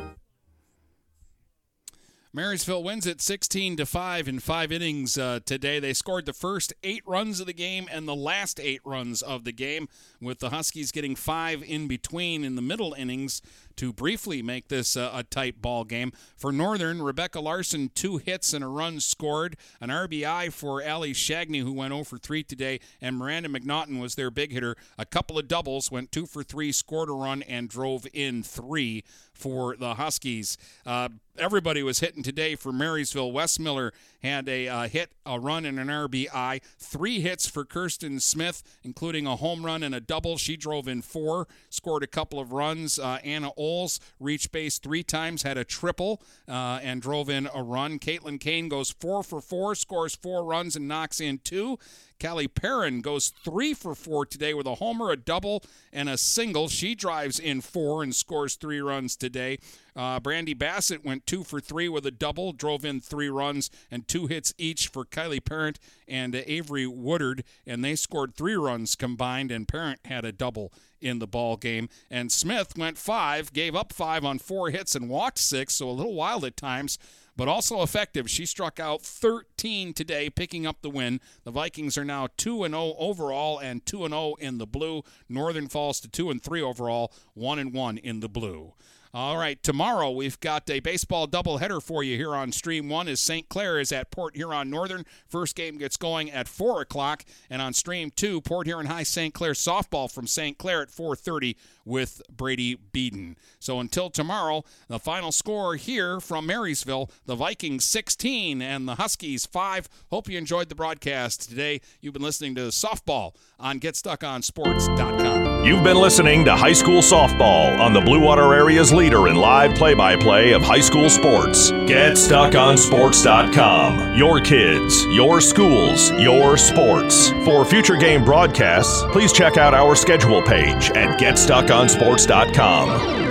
Marysville wins it 16 to 5 in 5 innings uh, today. They scored the first 8 runs of the game and the last 8 runs of the game with the Huskies getting 5 in between in the middle innings to briefly make this uh, a tight ball game. For Northern, Rebecca Larson, two hits and a run scored. An RBI for Ali Shagney, who went 0 for 3 today, and Miranda McNaughton was their big hitter. A couple of doubles, went 2 for 3, scored a run, and drove in 3 for the Huskies. Uh, everybody was hitting today for Marysville. Westmiller had a uh, hit, a run, and an RBI. Three hits for Kirsten Smith, including a home run and a double. She drove in four, scored a couple of runs. Uh, Anna Oles reached base three times, had a triple, uh, and drove in a run. Caitlin Kane goes four for four, scores four runs, and knocks in two. Callie Perrin goes three for four today with a homer, a double, and a single. She drives in four and scores three runs today. Uh, Brandy Bassett went two for three with a double, drove in three runs and two hits each for Kylie Parent and uh, Avery Woodard, and they scored three runs combined. And Parent had a double in the ball game. And Smith went five, gave up five on four hits and walked six, so a little wild at times but also effective. She struck out 13 today, picking up the win. The Vikings are now 2 and 0 overall and 2 and 0 in the blue. Northern falls to 2 and 3 overall, 1 and 1 in the blue. All right, tomorrow we've got a baseball doubleheader for you here on Stream 1 as St. Clair is at Port Huron Northern. First game gets going at 4 o'clock. And on Stream 2, Port Huron High St. Clair softball from St. Clair at 4.30 with Brady Beeden. So until tomorrow, the final score here from Marysville, the Vikings 16 and the Huskies 5. Hope you enjoyed the broadcast today. You've been listening to softball on GetStuckOnSports.com. You've been listening to High School Softball on the Blue Water Area's leader in live play by play of high school sports. GetStuckOnSports.com. Your kids, your schools, your sports. For future game broadcasts, please check out our schedule page at GetStuckOnSports.com.